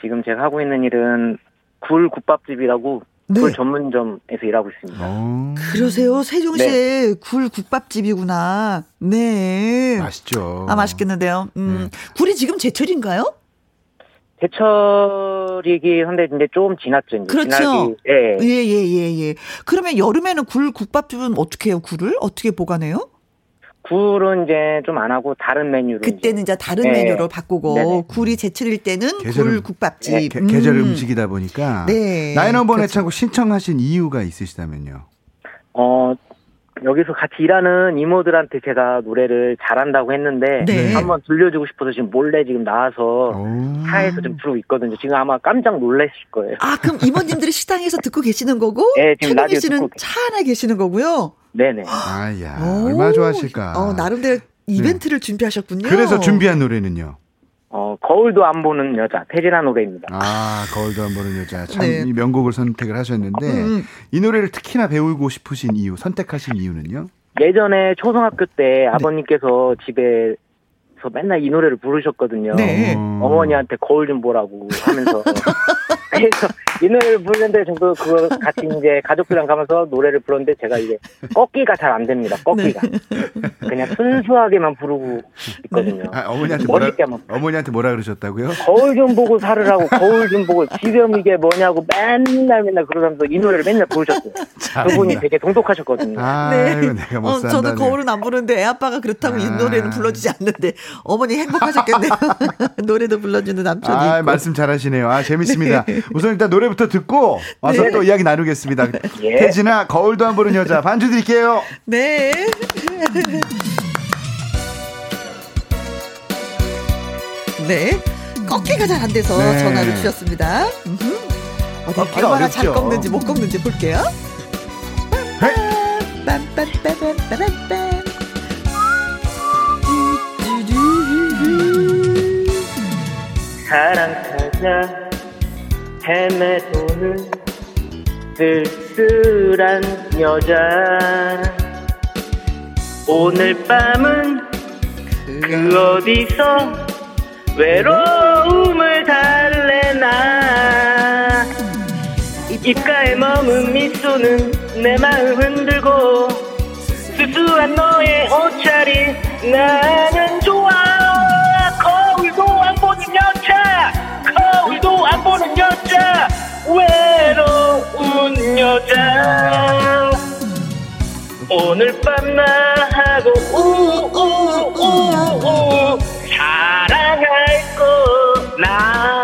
지금 제가 하고 있는 일은 굴 국밥집이라고 네. 굴 전문점에서 일하고 있습니다. 오. 어. 그러세요? 세종시에 네. 굴 국밥집이구나. 네. 맛있죠. 아, 맛있겠는데요. 음. 네. 굴이 지금 제철인가요? 제철이기 한데 이제 좀 지났죠. 이제 그렇죠. 예. 예, 예, 예, 예. 그러면 여름에는 굴 국밥집은 어떻게 해요? 굴을 어떻게 보관해요? 굴은 이제 좀 안 하고 다른 메뉴로 그때는 이제, 이제 다른 네. 메뉴로 바꾸고 네네. 굴이 제철일 때는 계절, 굴 국밥집 네, 게, 계절 음. 식이다 보니까 네. 나인원번 애창곡 그렇죠. 신청하신 이유가 있으시다면요. 어 여기서 같이 일하는 이모들한테 제가 노래를 잘한다고 했는데 네. 한번 들려주고 싶어서 지금 몰래 지금 나와서 오. 차에서 좀 부르고 있거든요. 지금 아마 깜짝 놀라실 거예요. 아 그럼 이모님들이 식당에서 듣고 계시는 거고 네, 지금 라디오 씨는 차 안에 계시는 거고요. 네네. 아야 얼마나 좋아하실까. 어 나름대로 이벤트를 네. 준비하셨군요. 그래서 준비한 노래는요. 어, 거울도 안 보는 여자, 태진아 노래입니다. 아, 거울도 안 보는 여자. 참, 네. 이 명곡을 선택을 하셨는데, 음. 이 노래를 특히나 배우고 싶으신 이유, 선택하신 이유는요? 예전에 초등학교 때 네. 아버님께서 집에 서 맨날 이 노래를 부르셨거든요. 네. 어머니한테 거울 좀 보라고 하면서. [LAUGHS] 그래서 이 노래를 부르는데 저도 그거 같이 이제 가족들이랑 가면서 노래를 불렀는데 제가 이제 꺾기가 잘 안 됩니다. 꺾기가. 네. 그냥 순수하게만 부르고 있거든요. 아, 어머니한테 뭐라, 어머니한테 뭐라 그러셨다고요? 거울 좀 보고 살으라고, 거울 좀 보고, 지금 이게 뭐냐고 맨날 맨날 그러면서 이 노래를 맨날 부르셨어요. 그분이 되게 동독하셨거든요. 아, 네. 내가 못 어, 저도 거울은 안 부르는데 애 아빠가 그렇다고 아. 이 노래는 불러주지 않는데 어머니 행복하셨겠네요. [LAUGHS] 노래도 불러주는 남편이. 아, 있고. 말씀 잘하시네요. 아, 재밌습니다. 네. 우선 일단 노래부터 듣고 와서 네. 또 이야기 나누겠습니다. 예. 태진아, 거울도 안 보는 여자 반주 드릴게요. 네. 네. 꺾기가 잘 안 돼서 네. 전화를 주셨습니다. 어디 얼마나 어렵죠. 잘 꺾는지 못 꺾는지 볼게요. 사랑 타자. 헤매도는 쓸쓸한 여자. 오늘 밤은 그 어디서 외로움을 달래나? 입가에 머문 미소는 내 마음 흔들고 수수한 너의 옷차림 나는 보는 여자 외로운 여자. 오늘 밤 나하고 우우우우 사랑할 거나.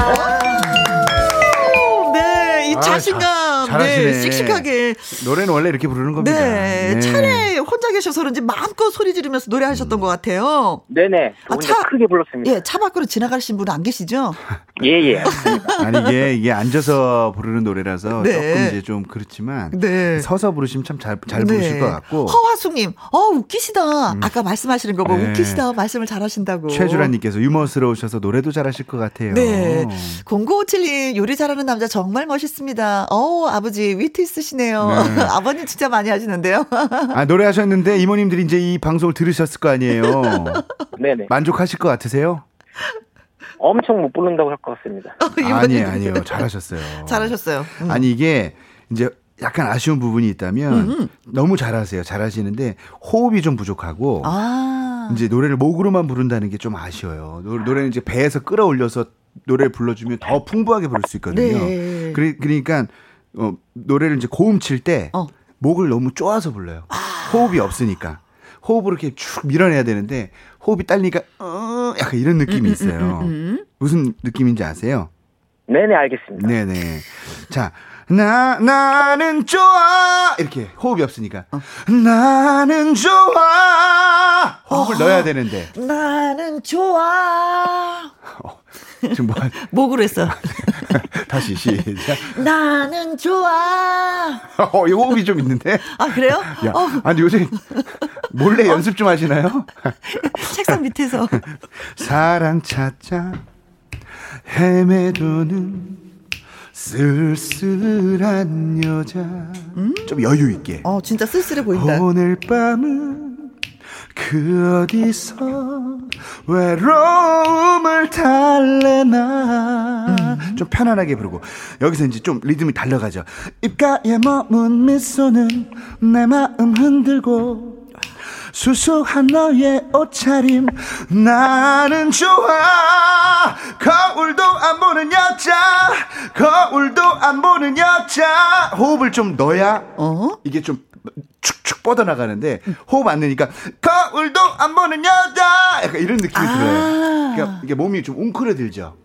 네, 이 아, 자신감, 자, 네, 씩씩하게. 노래는 원래 이렇게 부르는 겁니다. 네, 네. 차례 혼자 계셔서 그런지 마음껏 소리 지르면서 노래하셨던 음. 것 같아요. 네네. 아, 차 크게 불렀습니다. 예, 차 밖으로 지나가신 분은 안 계시죠? 예예. 예, [LAUGHS] 아니 이게 이게 앉아서 부르는 노래라서 네. 조금 이제 좀 그렇지만 네. 서서 부르시면 참 잘잘 부르실 네. 것 같고. 허화숙님, 어 웃기시다. 음. 아까 말씀하시는 거 보고 네. 웃기시다 말씀을 잘하신다고. 최주라님께서 유머스러우셔서 노래도 잘하실 것 같아요. 네. 0957님 요리 잘하는 남자 정말 멋있습니다. 어 아버 지 위트 있으시네요. 네. [LAUGHS] 아버님 진짜 많이 하시는데요. 아 노래하셨는데 이모님들이 이제 이 방송을 들으셨을 거 아니에요. 네네. [LAUGHS] 만족하실 것 같으세요? 엄청 못 부른다고 할 것 같습니다. 어, 아니에요, 아니에요. 잘하셨어요. 잘하셨어요. 음. 아니 이게 이제 약간 아쉬운 부분이 있다면 음음. 너무 잘하세요. 잘하시는데 호흡이 좀 부족하고 아. 이제 노래를 목으로만 부른다는 게 좀 아쉬워요. 노 래는 이제 배에서 끌어올려서 노래를 불러주면 더 풍부하게 부를 수 있거든요. 네. 그래, 그러니까 어, 노래를 이제 고음 칠때 어. 목을 너무 쪼아서 불러요. 아. 호흡이 없으니까. 호흡을 이렇게 쭉 밀어내야 되는데 호흡이 딸리니까 어 약간 이런 느낌이 음, 음, 있어요. 음, 무슨 느낌인지 아세요? 네네 알겠습니다. 네네. 자. 나 나는 좋아 이렇게 호흡이 없으니까 어. 나는 좋아 호흡을 어. 넣어야 되는데 나는 좋아 어, 지금 뭐 [LAUGHS] 목으로 했어. [LAUGHS] 다시 시작. 나는 좋아. 어, 이 호흡이 좀 있는데. 아 그래요? 야, 어. 아니 요새 몰래 어. 연습 좀 하시나요? [LAUGHS] 책상 밑에서. 사랑 찾자 헤매도는 쓸쓸한 여자. 음? 좀 여유 있게. 어, 진짜 쓸쓸해 보인다. 오늘 밤은 그 어디서 외로움을 달래나. 음. 좀 편안하게 부르고. 여기서 이제 좀 리듬이 달려가죠. 입가에 머문 미소는 내 마음 흔들고 수수한 너의 옷차림 나는 좋아. 거울도 안 보는 여자 거울도 안 보는 여자. 호흡을 좀 넣어야 어? 이게 좀 축축 뻗어나가는데 호흡 안 내니까 거울도 안 보는 여자 약간 이런 느낌이 아~ 들어요. 그러니까 이게 몸이 좀 웅크려들죠.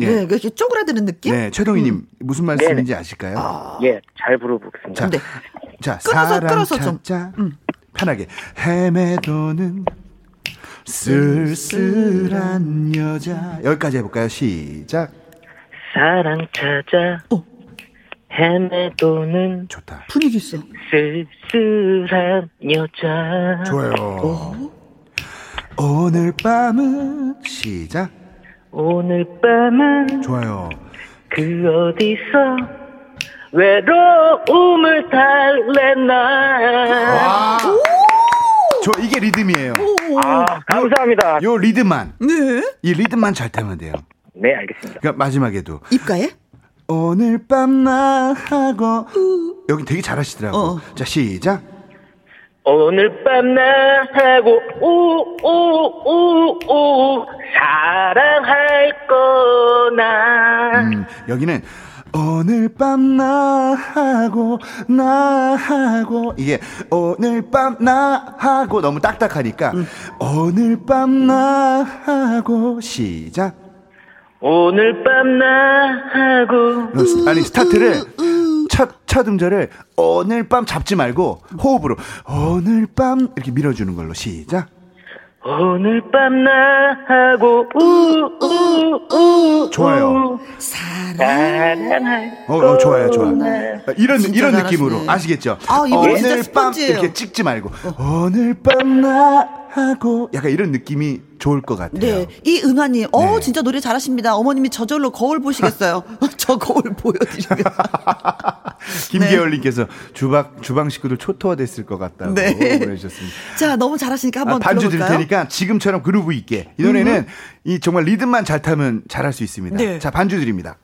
예. 네, 이렇게 쪼그라드는 느낌? 네, 최동희님 음. 무슨 말씀인지 네네. 아실까요? 아. 예, 잘 부르겠습니다. 자, 네. 자, 끌어서, 사랑 끌어서 찾자 좀. 음. 편하게 헤매도는 쓸쓸한 여자 여기까지 해볼까요? 시작. 사랑 찾아. 어. 헤매도는 좋다. 분위기 있어. 쓸쓸한 여자. 좋아요. 어? 오늘 밤은 시작. 오늘 밤은 좋아요. 그 어디서 외로움을 달래나. 저 이게 리듬이에요. 아, 감사합니다. 요, 요 리듬만. 네. 이 리듬만 잘 타면 돼요. 네, 알겠습니다. 그러니까 마지막에도 입가에? 오늘 밤 나하고 여기 되게 잘하시더라고. 어. 자 시작. 오늘 밤 나하고 우우우우 사랑할 거나. 음, 여기는 오늘 밤 나하고 나하고 이게 오늘 밤 나하고 너무 딱딱하니까 음. 오늘 밤 나하고 시작. 오늘 밤 나하고. 아니 스타트를 첫, 첫 음절을 오늘 밤 잡지 말고 호흡으로 오늘 밤 이렇게 밀어주는 걸로 시작. 오늘 밤 나하고. 우우우 좋아요. 사랑할 어, 어 좋아요 좋아 이런 이런 잘하시네. 느낌으로 아시겠죠? 아, 오늘 밤 이렇게 찍지 말고 어. 오늘 밤나 하고 약간 이런 느낌이 좋을 것 같아요. 네. 이 은하님, 어, 네. 진짜 노래 잘하십니다. 어머님이 저절로 거울 보시겠어요. [LAUGHS] [LAUGHS] 저 거울 보여드리면. [LAUGHS] 김계월님께서 네. 주방, 주방 식구들 초토화 됐을 것 같다고 네. 보내주셨습니다. 자, 너무 잘하시니까 한번 아, 반주 드릴 테니까 지금처럼 그루브 있게. 이 노래는 음. 이 정말 리듬만 잘 타면 잘할 수 있습니다. 네. 자, 반주 드립니다.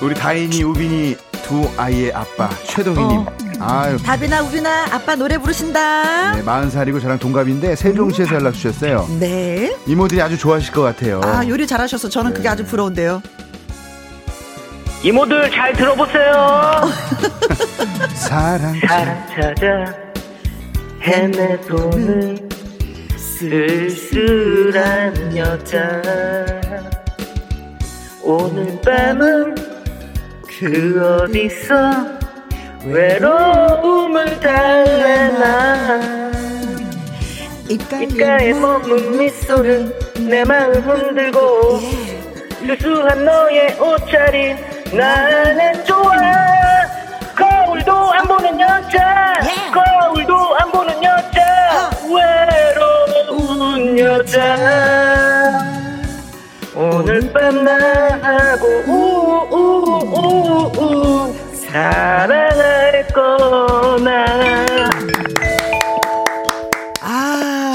우리 다인이, 우빈이 두 아이의 아빠 최동희님 어. 아유. 다비나 우비나 아빠 노래 부르신다. 네, 40살이고 저랑 동갑인데 세종시에서 연락 주셨어요. 네. 이모들이 아주 좋아하실 것 같아요. 아, 요리 잘하셔서 저는 네. 그게 아주 부러운데요. 이모들 잘 들어보세요. [LAUGHS] 사랑, 사랑 찾아 헤매도는 쓸쓸한 여자 오늘 밤은 그 어디서 외로움을 달래나. 입가에 머문 미소는 내 마음 흔들고 수수한 너의 옷차림 나는 좋아. 거울도 안 보는 여자. 거울도 안 보는 여자. 외로운 여자. 오늘 밤 나하고 우우우우 사랑할 거나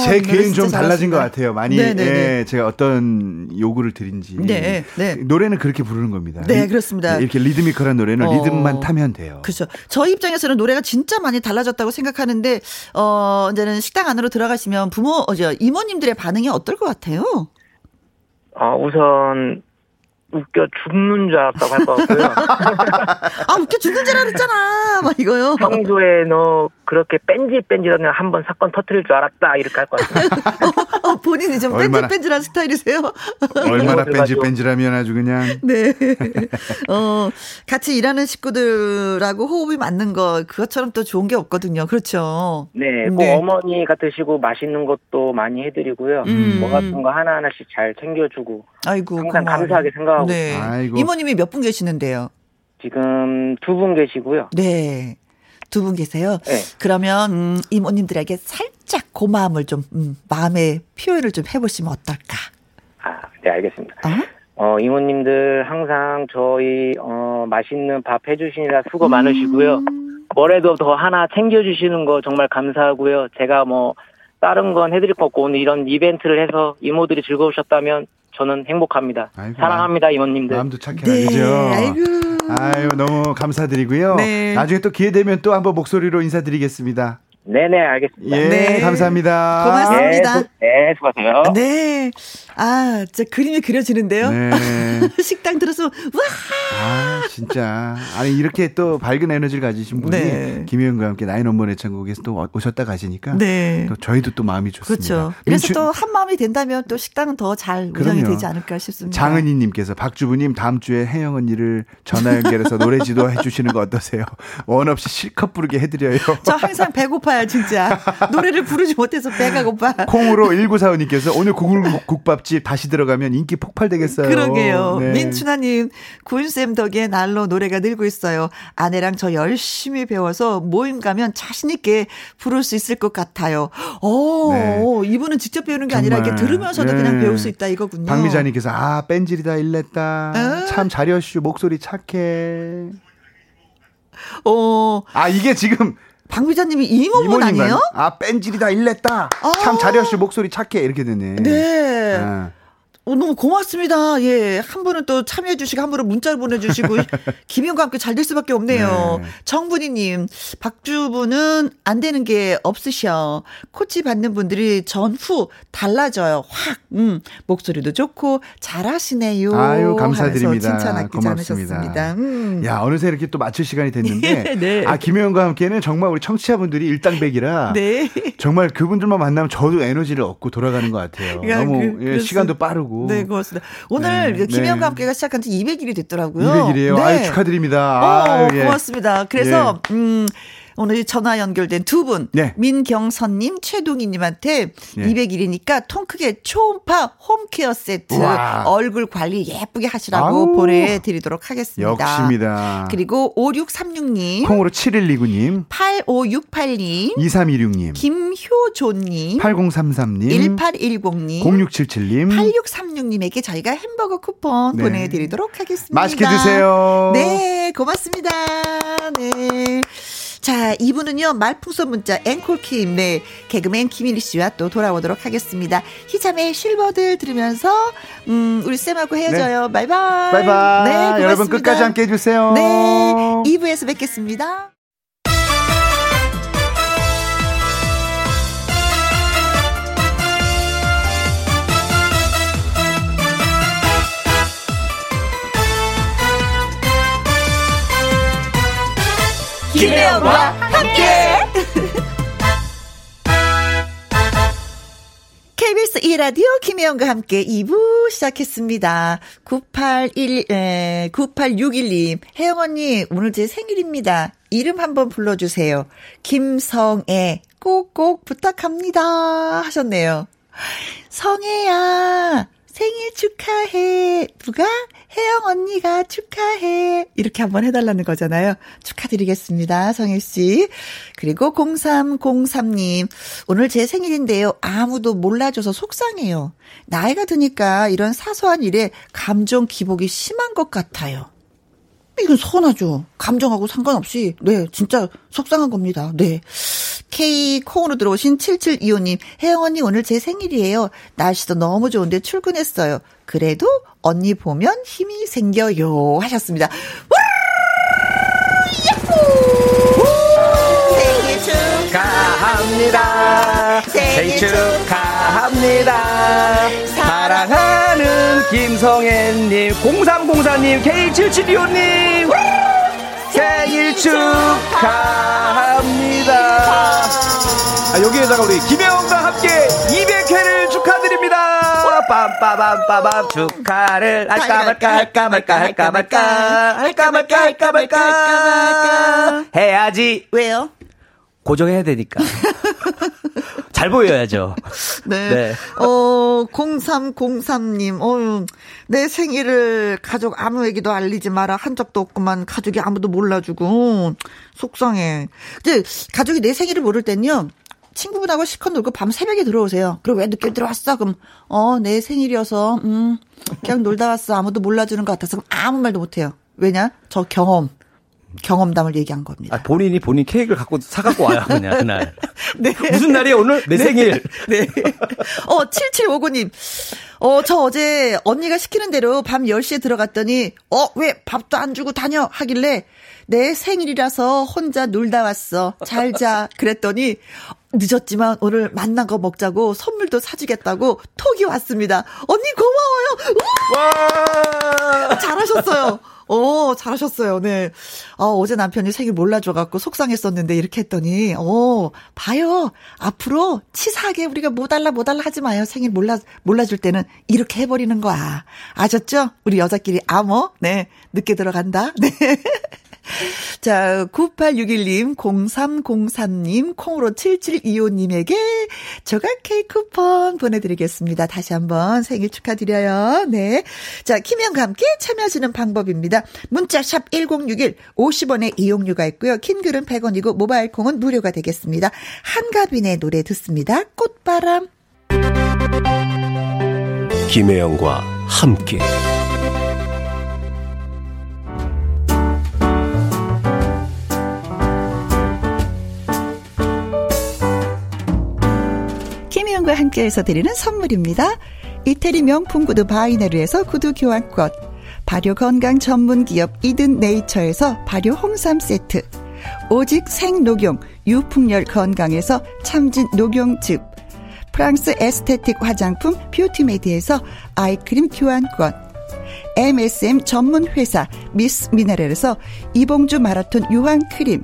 제 귀는 좀 달라진 것 같아요. 많이 예, 제가 어떤 요구를 드린지. 네, 네. 노래는 그렇게 부르는 겁니다. 네, 그렇습니다. 이렇게 리드미컬한 노래는 어, 리듬만 타면 돼요. 그렇죠. 저희 입장에서는 노래가 진짜 많이 달라졌다고 생각하는데 어 이제는 식당 안으로 들어가시면 부모 어저 이모님들의 반응이 어떨 것 같아요? 어 우선 웃겨 죽는 줄 알았다고 할 것 같고요. [LAUGHS] 아, 웃겨 죽는 줄 알았잖아. 막 이거요. 평소에 너 그렇게 뺀질뺀질하면 한번 사건 터트릴 줄 알았다. 이렇게 할 것 같아요. [LAUGHS] 어, 어, 본인이 좀 뺀질뺀질한 스타일이세요? 얼마나 뺀질뺀질하면 아주 그냥. 네. 어, 같이 일하는 식구들하고 호흡이 맞는 거, 그것처럼 또 좋은 게 없거든요. 그렇죠. 네. 꼭 네. 어머니가 드시고 맛있는 것도 많이 해드리고요. 음. 뭐 같은 거 하나하나씩 잘 챙겨주고. 아이고. 항상 고마워요. 감사하게 생각하고. 네. 아이고. 이모님이 몇 분 계시는데요? 지금 두 분 계시고요. 네. 두 분 계세요. 네. 그러면 음, 이모님들에게 살짝 고마움을 좀 음, 마음의 표현을 좀 해보시면 어떨까? 아, 네 알겠습니다. 어? 어 이모님들 항상 저희 어 맛있는 밥 해주시느라 수고 음. 많으시고요. 뭐래도 더 하나 챙겨주시는 거 정말 감사하고요. 제가 뭐 다른 건 해드릴 거 없고 오늘 이런 이벤트를 해서 이모들이 즐거우셨다면 저는 행복합니다. 아이고, 사랑합니다, 이모님들. 마음도 착해, 네, 그죠? 아이고. 아유, 너무 감사드리고요. 네. 나중에 또 기회 되면 또 한번 목소리로 인사드리겠습니다. 네네, 알겠습니다. 예, 네. 감사합니다. 고맙습니다. 네, 네, 수고하세요. 네. 아, 진짜 그림이 그려지는데요. 네. [LAUGHS] 식당 들어서, 와! 아, 진짜. 아니, 이렇게 또 밝은 에너지를 가지신 분이 네. 김혜영과 함께 나인 원본의 천국에서 또 오셨다 가시니까. 네. 또 저희도 또 마음이 좋습니다. 그렇죠. 그래서 민추... 또한 마음이 된다면 또 식당은 더 잘 운영이 되지 않을까 싶습니다. 장은희님께서 박주부님 다음 주에 혜영 언니를 전화 연결해서 노래 지도해 주시는 거 어떠세요? 원 없이 실컷 부르게 해드려요. [LAUGHS] 저 항상 배고파 고파요, 진짜. 노래를 부르지 못해서 배가 고파. 콩으로 1945님께서 오늘 국밥집 다시 들어가면 인기 폭발되겠어요. 그러게요. 네. 민춘아님, 구윤쌤 덕에 날로 노래가 늘고 있어요. 아내랑 저 열심히 배워서 모임 가면 자신있게 부를 수 있을 것 같아요. 오, 네. 이분은 직접 배우는 게 정말. 아니라 이렇게 들으면서도 네. 그냥 배울 수 있다 이거군요. 박미자님께서 아, 뺀질이다, 일냈다. 어? 참 잘했슈, 목소리 착해. 어. 아, 이게 지금 박미자님이 이모분 아니에요? 아 뺀질이다 일냈다. 아~ 참 잘했슈 목소리 착해 이렇게 되네. 네. 아. 어, 너무 고맙습니다. 예. 한 분은 또 참여해주시고, 한 분은 문자를 보내주시고, [LAUGHS] 김영과 함께 잘 될 수밖에 없네요. 네. 정분이님, 박주부는 안 되는 게 없으셔. 코치 받는 분들이 전후 달라져요. 확, 음, 목소리도 좋고, 잘하시네요. 아유, 감사드립니다. 칭찬하기 고맙습니다. 음. 야, 어느새 이렇게 또 마칠 시간이 됐는데, [LAUGHS] 네. 아, 김영과 함께는 정말 우리 청취자분들이 일당백이라, [LAUGHS] 네. 정말 그분들만 만나면 저도 에너지를 얻고 돌아가는 것 같아요. 야, 너무 그, 예, 시간도 빠르고. 하고. 네, 고맙습니다. 오늘 네, 김혜영과 네. 함께가 시작한 지 200일이 됐더라고요. 200일이에요. 네. 아유, 축하드립니다. 어, 아유, 예. 고맙습니다. 그래서, 예. 음, 오늘 전화 연결된 두 분, 네. 민경선님, 최동희님한테 네. 200일이니까 통 크게 초음파 홈케어 세트 와. 얼굴 관리 예쁘게 하시라고 아우. 보내드리도록 하겠습니다. 역시입니다. 그리고 5636님, 콩으로 7129님, 8568님, 2316님, 김효조님, 8033님, 1810님, 0677님, 8636님에게 저희가 햄버거 쿠폰 네. 보내드리도록 하겠습니다. 맛있게 드세요. 네, 고맙습니다. 네. 자, 이분은요, 말풍선 문자 앵콜킴, 네, 개그맨 김일희 씨와 또 돌아오도록 하겠습니다. 희참의 실버들 들으면서, 음, 우리 쌤하고 헤어져요. 네. 바이바이. 바이바이. 네, 고맙습니다. 여러분 끝까지 함께 해주세요. 네, 2부에서 뵙겠습니다. 김혜영과 함께. [LAUGHS] KBS 2라디오 김혜영과 함께 2부 시작했습니다. 981, 에, 9861님, 혜영 언니, 오늘 제 생일입니다. 이름 한번 불러주세요. 김성애, 꼭꼭 부탁합니다. 하셨네요. 성애야, 생일 축하해. 누가? 혜영 언니가 축하해. 이렇게 한번 해달라는 거잖아요. 축하드리겠습니다. 성일씨. 그리고 0303님. 오늘 제 생일인데요. 아무도 몰라줘서 속상해요. 나이가 드니까 이런 사소한 일에 감정 기복이 심한 것 같아요. 이건 서운하죠. 감정하고 상관없이. 네, 진짜 속상한 겁니다. 네. K 콩으로 들어오신 7725님, 혜영 언니 오늘 제 생일이에요. 날씨도 너무 좋은데 출근했어요. 그래도 언니 보면 힘이 생겨요. 하셨습니다. 생일 축하합니다. 생일 축하합니다. 사랑하는 김성애님, 0304님, K7725님, 생일 축하합니다. 아, 여기에다가 우리 김혜원과 함께 200회를 축하드립니다. 빰빠밤빠밤 축하를 할까 말까 할까 말까 할까 말까 할까 말까 할까 말까 해야지. 왜요? 고정해야 되니까. [LAUGHS] 잘 보여야죠. [LAUGHS] 네. 네. 어, 0303님, 어, 내 생일을 가족 아무에게도 알리지 마라 한 적도 없구만. 가족이 아무도 몰라주고. 속상해. 이제 가족이 내 생일을 모를 땐요. 친구분하고 실컷 놀고 밤 새벽에 들어오세요. 그리고 왜 늦게 들어왔어? 그럼, 어, 내 생일이어서, 음, 그냥 놀다 왔어. 아무도 몰라주는 것 같아서. 그럼 아무 말도 못해요. 왜냐? 저 경험. 경험담을 얘기한 겁니다. 아, 본인이 본인 케이크를 갖고 사갖고 와요, 그냥, 그날. [LAUGHS] 네. 무슨 날이에요, 오늘? 내 네. 생일. 네. 어, 7759님. 어, 저 어제 언니가 시키는 대로 밤 10시에 들어갔더니, 어, 왜 밥도 안 주고 다녀? 하길래, 내 생일이라서 혼자 놀다 왔어. 잘 자. 그랬더니, 늦었지만 오늘 만난 거 먹자고 선물도 사주겠다고 톡이 왔습니다. 언니 고마워요. 와! 잘하셨어요. 어, 잘하셨어요. 네. 어, 어제 남편이 생일 몰라줘갖고 속상했었는데 이렇게 했더니, 어, 봐요. 앞으로 치사하게 우리가 뭐 달라 뭐 달라 하지 마요. 생일 몰라, 몰라줄 때는 이렇게 해버리는 거야. 아셨죠? 우리 여자끼리 암호. 네. 늦게 들어간다. 네. [LAUGHS] [LAUGHS] 자, 9861님, 0303님, 콩으로 7725님에게 조각 케이크 쿠폰 보내드리겠습니다. 다시 한번 생일 축하드려요. 네. 자, 김현과 함께 참여하시는 방법입니다. 문자샵 1061, 50원의 이용료가 있고요. 킹글은 100원이고, 모바일 콩은 무료가 되겠습니다. 한가빈의 노래 듣습니다. 꽃바람. 김혜영과 함께. 김희영과 함께해서 드리는 선물입니다. 이태리 명품 구두 바이네르에서 구두 교환권, 발효 건강 전문 기업 이든 네이처에서 발효 홍삼 세트, 오직 생녹용 유풍열 건강에서 참진 녹용즙, 프랑스 aesthetic 화장품 뷰티메디에서 eye cream 교환권, MSM 전문 회사 미스 미네랄에서 이봉주 마라톤 유황 크림,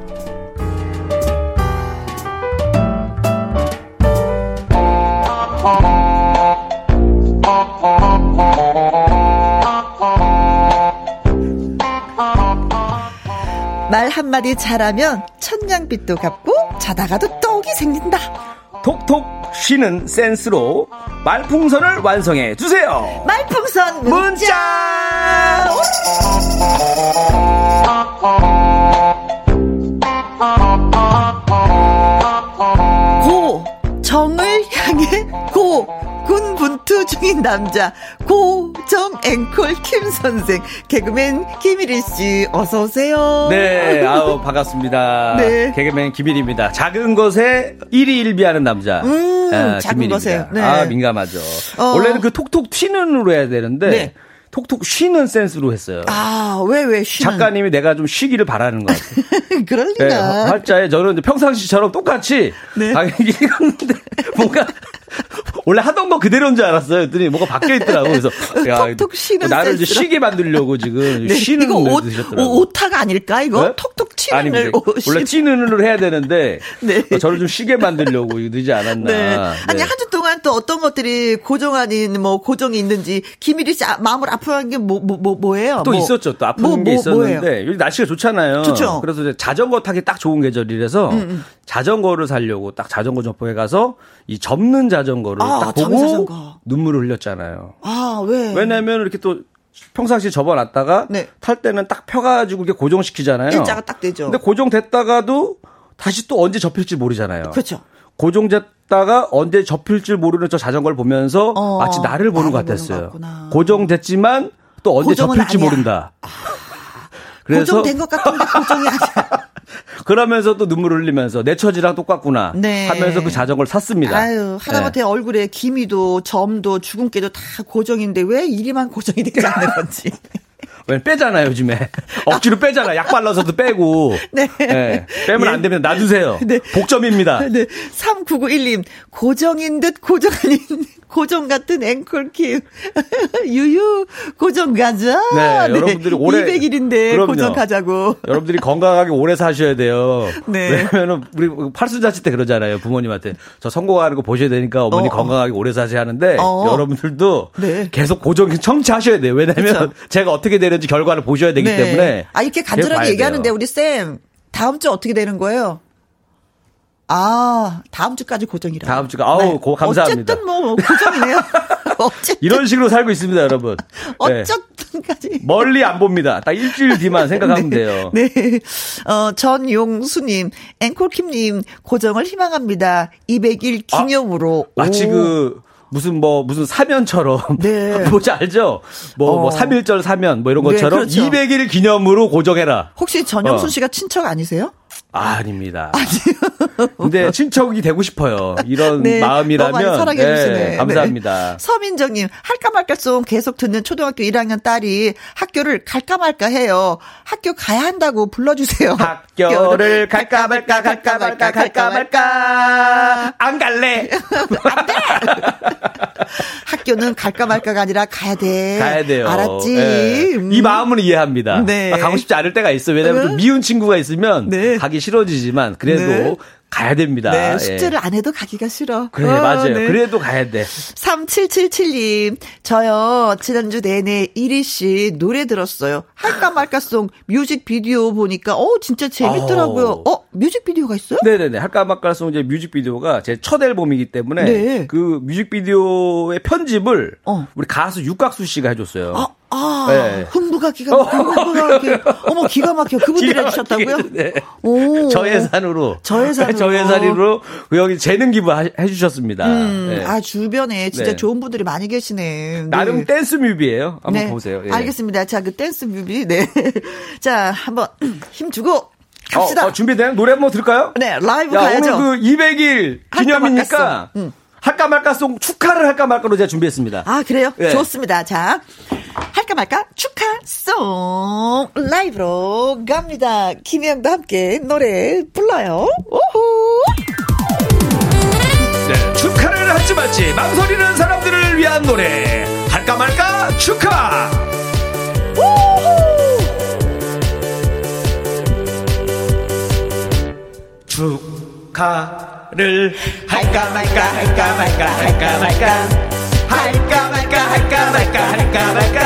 말 한마디 잘하면 천냥빚도 갚고 자다가도 떡이 생긴다. 톡톡 튀는 센스로 말풍선을 완성해 주세요. 말풍선 문자. 문자. 고 정을 향해 고 군분 투 중인 남자 고정 앵콜 김 선생 개그맨 김일희 씨 어서 오세요. 네, 아우 반갑습니다. 네. 개그맨 김일희입니다. 작은 것에 일희일비하는 남자. 음, 아, 작은 것에. 네. 아 민감하죠. 어. 원래는 그 톡톡 튀는으로 해야 되는데. 네. 톡톡 쉬는 센스로 했어요. 아, 왜, 왜 쉬는? 작가님이 내가 좀 쉬기를 바라는 것 같아요. [LAUGHS] 그럴 리가. 네, 활자에 저는 평상시처럼 똑같이 네. 당연히 읽었는데 [LAUGHS] 뭔가 [LAUGHS] 원래 하던 거 그대로인 줄 알았어요. 그랬더니 뭐가 바뀌어 있더라고. 그래서 [LAUGHS] 야, 톡톡 쉬는 나를 이제 쉬게 만들려고 지금 [LAUGHS] 네, 쉬는 이거 옷, 오타가 아닐까 이거? 네? 톡톡 치는 아니, 원래 치는을 해야 되는데 네. 저를 좀 쉬게 만들려고 늦지 않았나. 네. 아니 네. 한주 동안 또 어떤 것들이 고정 아닌 뭐 고정이 있는지 김일희 씨 아, 마음을 아프한 게 뭐 뭐 뭐 뭐, 예요또 뭐, 있었죠. 또 아픈 뭐, 게 뭐, 있었는데 여기 날씨가 좋잖아요. 좋죠. 그래서 자전거 타기 딱 좋은 계절이라서 음, 음. 자전거를 살려고 딱 자전거 점포에 가서 이 접는 자 전거를 아, 딱 보고 자전거. 눈물을 흘렸잖아요. 아, 왜? 왜냐면 이렇게 또 평상시 접어놨다가 네. 탈 때는 딱 펴가지고 이렇게 고정시키잖아요. 일자가 딱 되죠. 근데 고정됐다가도 다시 또 언제 접힐지 모르잖아요. 그렇죠. 고정됐다가 언제 접힐지 모르는 저 자전거를 보면서 어, 마치 나를 보는 것 같았어요. 고정됐지만 또 언제 접힐지 아니야. 모른다. 아, 그래서 고정된 것 같은데 고정이 아니야. [LAUGHS] 그러면서 또 눈물 흘리면서 내 처지랑 똑같구나 네. 하면서 그 자전거를 샀습니다. 아유 하다못해 네. 얼굴에 기미도 점도 주근깨도 다 고정인데 왜 이리만 고정이 되지 않는 건지. 왜 빼잖아요, 요즘에. [LAUGHS] 억지로 빼잖아. 약 발라서도 빼고. [LAUGHS] 네. 네. 빼면 안 되면 놔두세요. 네. 복점입니다. [LAUGHS] 네. 3991님, 고정인 듯 고정 아닌 고정 같은 앵콜 킴. 유유, 고정 가자. 네, 네. 여러분들이 올해. 200일인데 그럼요. 고정 가자고. 여러분들이 건강하게 오래 사셔야 돼요. 네. 왜냐면은 우리 팔순자치 때 그러잖아요. 부모님한테. 저 성공하는 거 보셔야 되니까 어머니 어. 건강하게 오래 사셔야 하는데 어. 여러분들도 네. 계속 고정 청취하셔야 돼요. 왜냐면 그쵸. 제가 어떻게 되는 지 결과를 보셔야 되기 네. 때문에. 아, 이렇게 간절하게 얘기하는데 우리 쌤, 다음 주 어떻게 되는 거예요? 아, 다음 주까지 고정이라. 다음 주가 아우 네. 고, 감사합니다. 어쨌든 뭐 고정이네요. [LAUGHS] 어쨌든 이런 식으로 살고 있습니다, 여러분. [LAUGHS] 네. 어쨌든까지 멀리 안 봅니다. 딱 일주일 뒤만 생각하면 [LAUGHS] 네. 돼요. 네. 어, 전용수님, 앵콜킴님 고정을 희망합니다. 200일 기념으로. 아, 마치 그 무슨 뭐 무슨 사면처럼 네. [LAUGHS] 뭐지 알죠? 뭐뭐 어. 뭐 3일절 사면 뭐 이런 네, 것처럼 네, 그렇죠. 200일 기념으로 고정해라. 혹시 전영순 어. 씨가 친척 아니세요? 아, 닙니다 근데 친척이 되고 싶어요. 이런 네, 마음이라면 사랑해 주시네. 네, 감사합니다. 네. 서민정님 할까 말까 송 계속 듣는 초등학교 1학년 딸이 학교를 갈까 말까 해요. 학교 가야 한다고 불러주세요. 학교를 갈까 말까 갈까 말까 갈까 말까 안 갈래. 안 돼. [LAUGHS] 학교는 갈까 말까가 아니라 가야 돼. 가야 돼요. 알았지. 네. 음. 이 마음은 이해합니다. 네. 가고 싶지 않을 때가 있어. 왜냐면 좀 미운 친구가 있으면 네. 가기 싫어지지만 그래도 네. 가야 됩니다. 네, 숙제를 예. 안 해도 가기가 싫어. 그래, 어, 맞아요. 네. 그래도 가야 돼. 3777님, 저요, 지난주 내내 이리 씨 노래 들었어요. 할까 말까송 뮤직비디오 보니까, 어, 진짜 재밌더라고요. 어, 어 뮤직비디오가 있어요? 네네네. 할까 말까송 이제 뮤직비디오가 제 첫 앨범이기 때문에, 네. 그 뮤직비디오의 편집을 어. 우리 가수 육각수 씨가 해줬어요. 아, 아, 네. 흥부가 기가 막혀. 흥부가 막혀. 어머, 기가 막혀. 그분들이 해주셨다고요? 네. 오. 저예산으로. 저예산으로. 저예산으로 여기 재능 기부 해 주셨습니다. 음, 네. 아, 주변에 진짜 네. 좋은 분들이 많이 계시네. 나름 네. 댄스 뮤비예요 한번 네. 보세요. 예. 알겠습니다. 자, 그 댄스 뮤비. 네. [LAUGHS] 자, 한번 [CLEARS THROAT] 힘 주고. 갑시다. 어, 어, 준비된 노래 한번 들을까요? 네, 라이브 야, 가야죠. 오늘 그 200일 기념이니까. 응. 할까 말까송 축하를 할까 말까로 제가 준비했습니다. 아, 그래요? 네. 좋습니다. 자, 할까 말까 축하송 라이브로 갑니다. 김혜영도 함께 노래 불러요. 오호. 네, 축하를 하지 말지 망설이는 사람들을 위한 노래. 할까 말까 축하! 축하를 할까 말까 할까 말까 할까 말까 할까 말까 할까 말까 할까 말까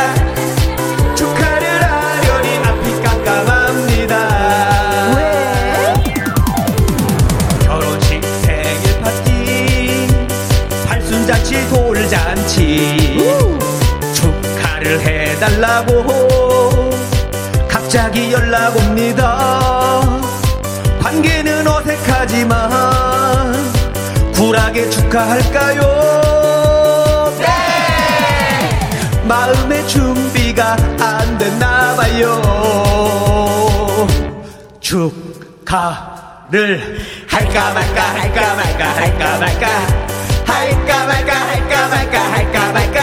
축하할까요? 네! 마음의 준비가 안 됐나 봐요. 축하를 할까 말까 할까 말까 할까 말까 할까 말까 할까 말까 할까 말까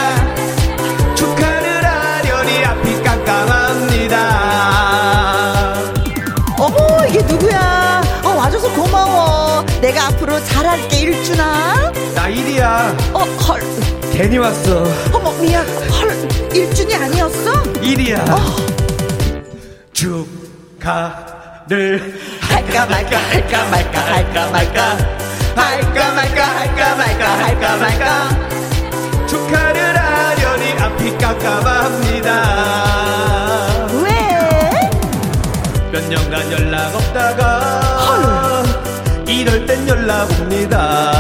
축하를 하려니 앞이 깜깜합니다. 어머 이게 누구야? 와줘서 고마워. 내가 앞으로 잘할게, 일준아. 헐. 괜히 왔어. 어머, 미안. 헐. 일준이 아니었어? 일이야. 어. 축하를 할까 말까 할까 말까 할까 말까 할까 말까 할까 말까 할까 말까 축하를 하려니 앞이 깜깜합니다. 왜? 몇 년간 연락 없다가 이럴 땐 연락 옵니다.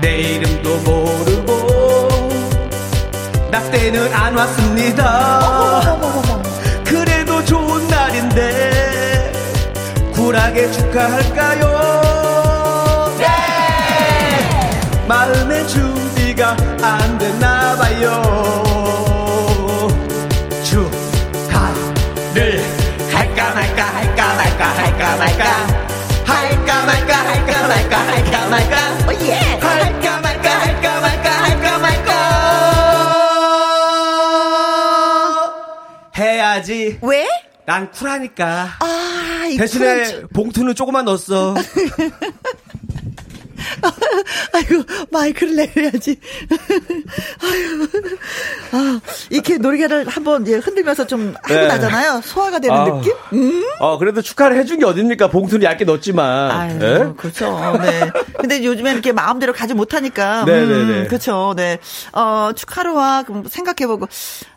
내 이름도 모르고 나 때는 안 왔습니다. 그래도 좋은 날인데 굴하게 축하할까요? 네! 마음의 준비가 안 됐나 봐요. 해야지 왜? 난 쿨하니까. 아, 대신에 쿨한... 봉투는 조금만 넣었어 [LAUGHS] [LAUGHS] 아이고, 마이크를 내려야지. [LAUGHS] 아유, 아, 이렇게 노래를 한번 예, 흔들면서 좀 하고 네. 나잖아요. 소화가 되는 아, 느낌? 음? 어, 그래도 축하를 해준 게 어딥니까? 봉투는 얇게 넣었지만. 아유, 네? 그렇죠. 네. 근데 요즘에 이렇게 마음대로 가지 못하니까. 네네네. [LAUGHS] 음, 네, 네. 그렇죠. 네. 어, 축하로와 생각해보고,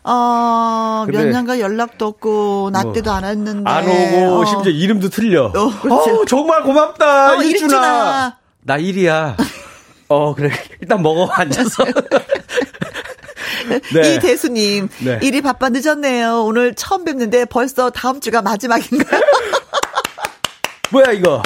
어, 몇 년간 연락도 없고, 나 뭐, 때도 안 했는데. 안 오고, 어. 심지어 이름도 틀려. 어, 어 정말 고맙다. 어, 이준아. 나 일이야. 어, 그래. 일단 먹어, 앉아서. [LAUGHS] 네. 이 대수님, 네. 일이 바빠 늦었네요. 오늘 처음 뵙는데 벌써 다음 주가 마지막인가요? [LAUGHS] 뭐야, 이거?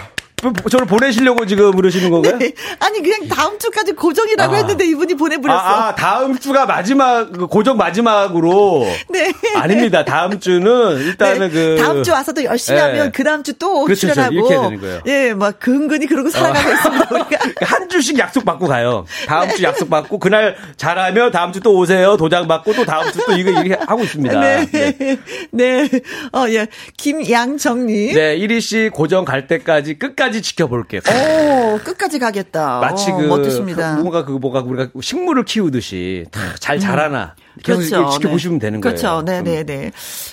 저를 보내시려고 지금 그러시는 건가요? 네. 아니 그냥 다음 주까지 고정이라고 아. 했는데 이분이 보내버렸어. 아, 아, 다음 주가 마지막 그 고정 마지막으로. 네. 아닙니다. 다음 주는 일단은 네. 그 다음 주 와서도 열심히 네. 하면 그 다음 주 또 출연하고. 그렇죠. 이렇게 해야 되는 거예요. 예, 막 근근히 그러고 살아가고 어. 있습니다. [LAUGHS] 우리가. 한 주씩 약속 받고 가요. 다음 주 약속 받고 그날 잘하면 다음 주 또 오세요. 도장 받고 또 다음 주 또 이거 이렇게 하고 있습니다. 네. 네. 네. 어, 예. 김양정님. 네. 1위 씨 고정 갈 때까지 끝까지 지켜. 지켜볼게. 오, 끝까지 가겠다. 마치 그, 멋지십니다. 그 뭔가 그 뭐가 우리가 식물을 키우듯이 잘 자라나. 계속 그렇죠. 지켜보시면 네. 되는 거예요. 그렇죠. 네네네. 네.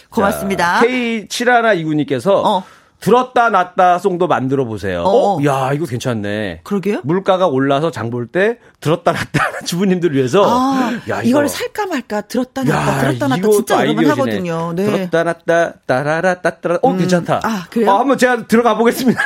고맙습니다. K7129님께서 어. 들었다 놨다 송도 만들어 보세요. 어. 어, 야, 이거 괜찮네. 그러게요? 물가가 올라서 장 볼 때 들었다 놨다 주부님들 위해서 아, 야, 이걸 살까 말까 들었다 놨다 야, 들었다 놨다 진짜 여러분 하거든요. 네. 들었다 놨다 따라라 따따라. 어, 음. 괜찮다. 아, 그래요? 어, 한번 제가 들어가 보겠습니다.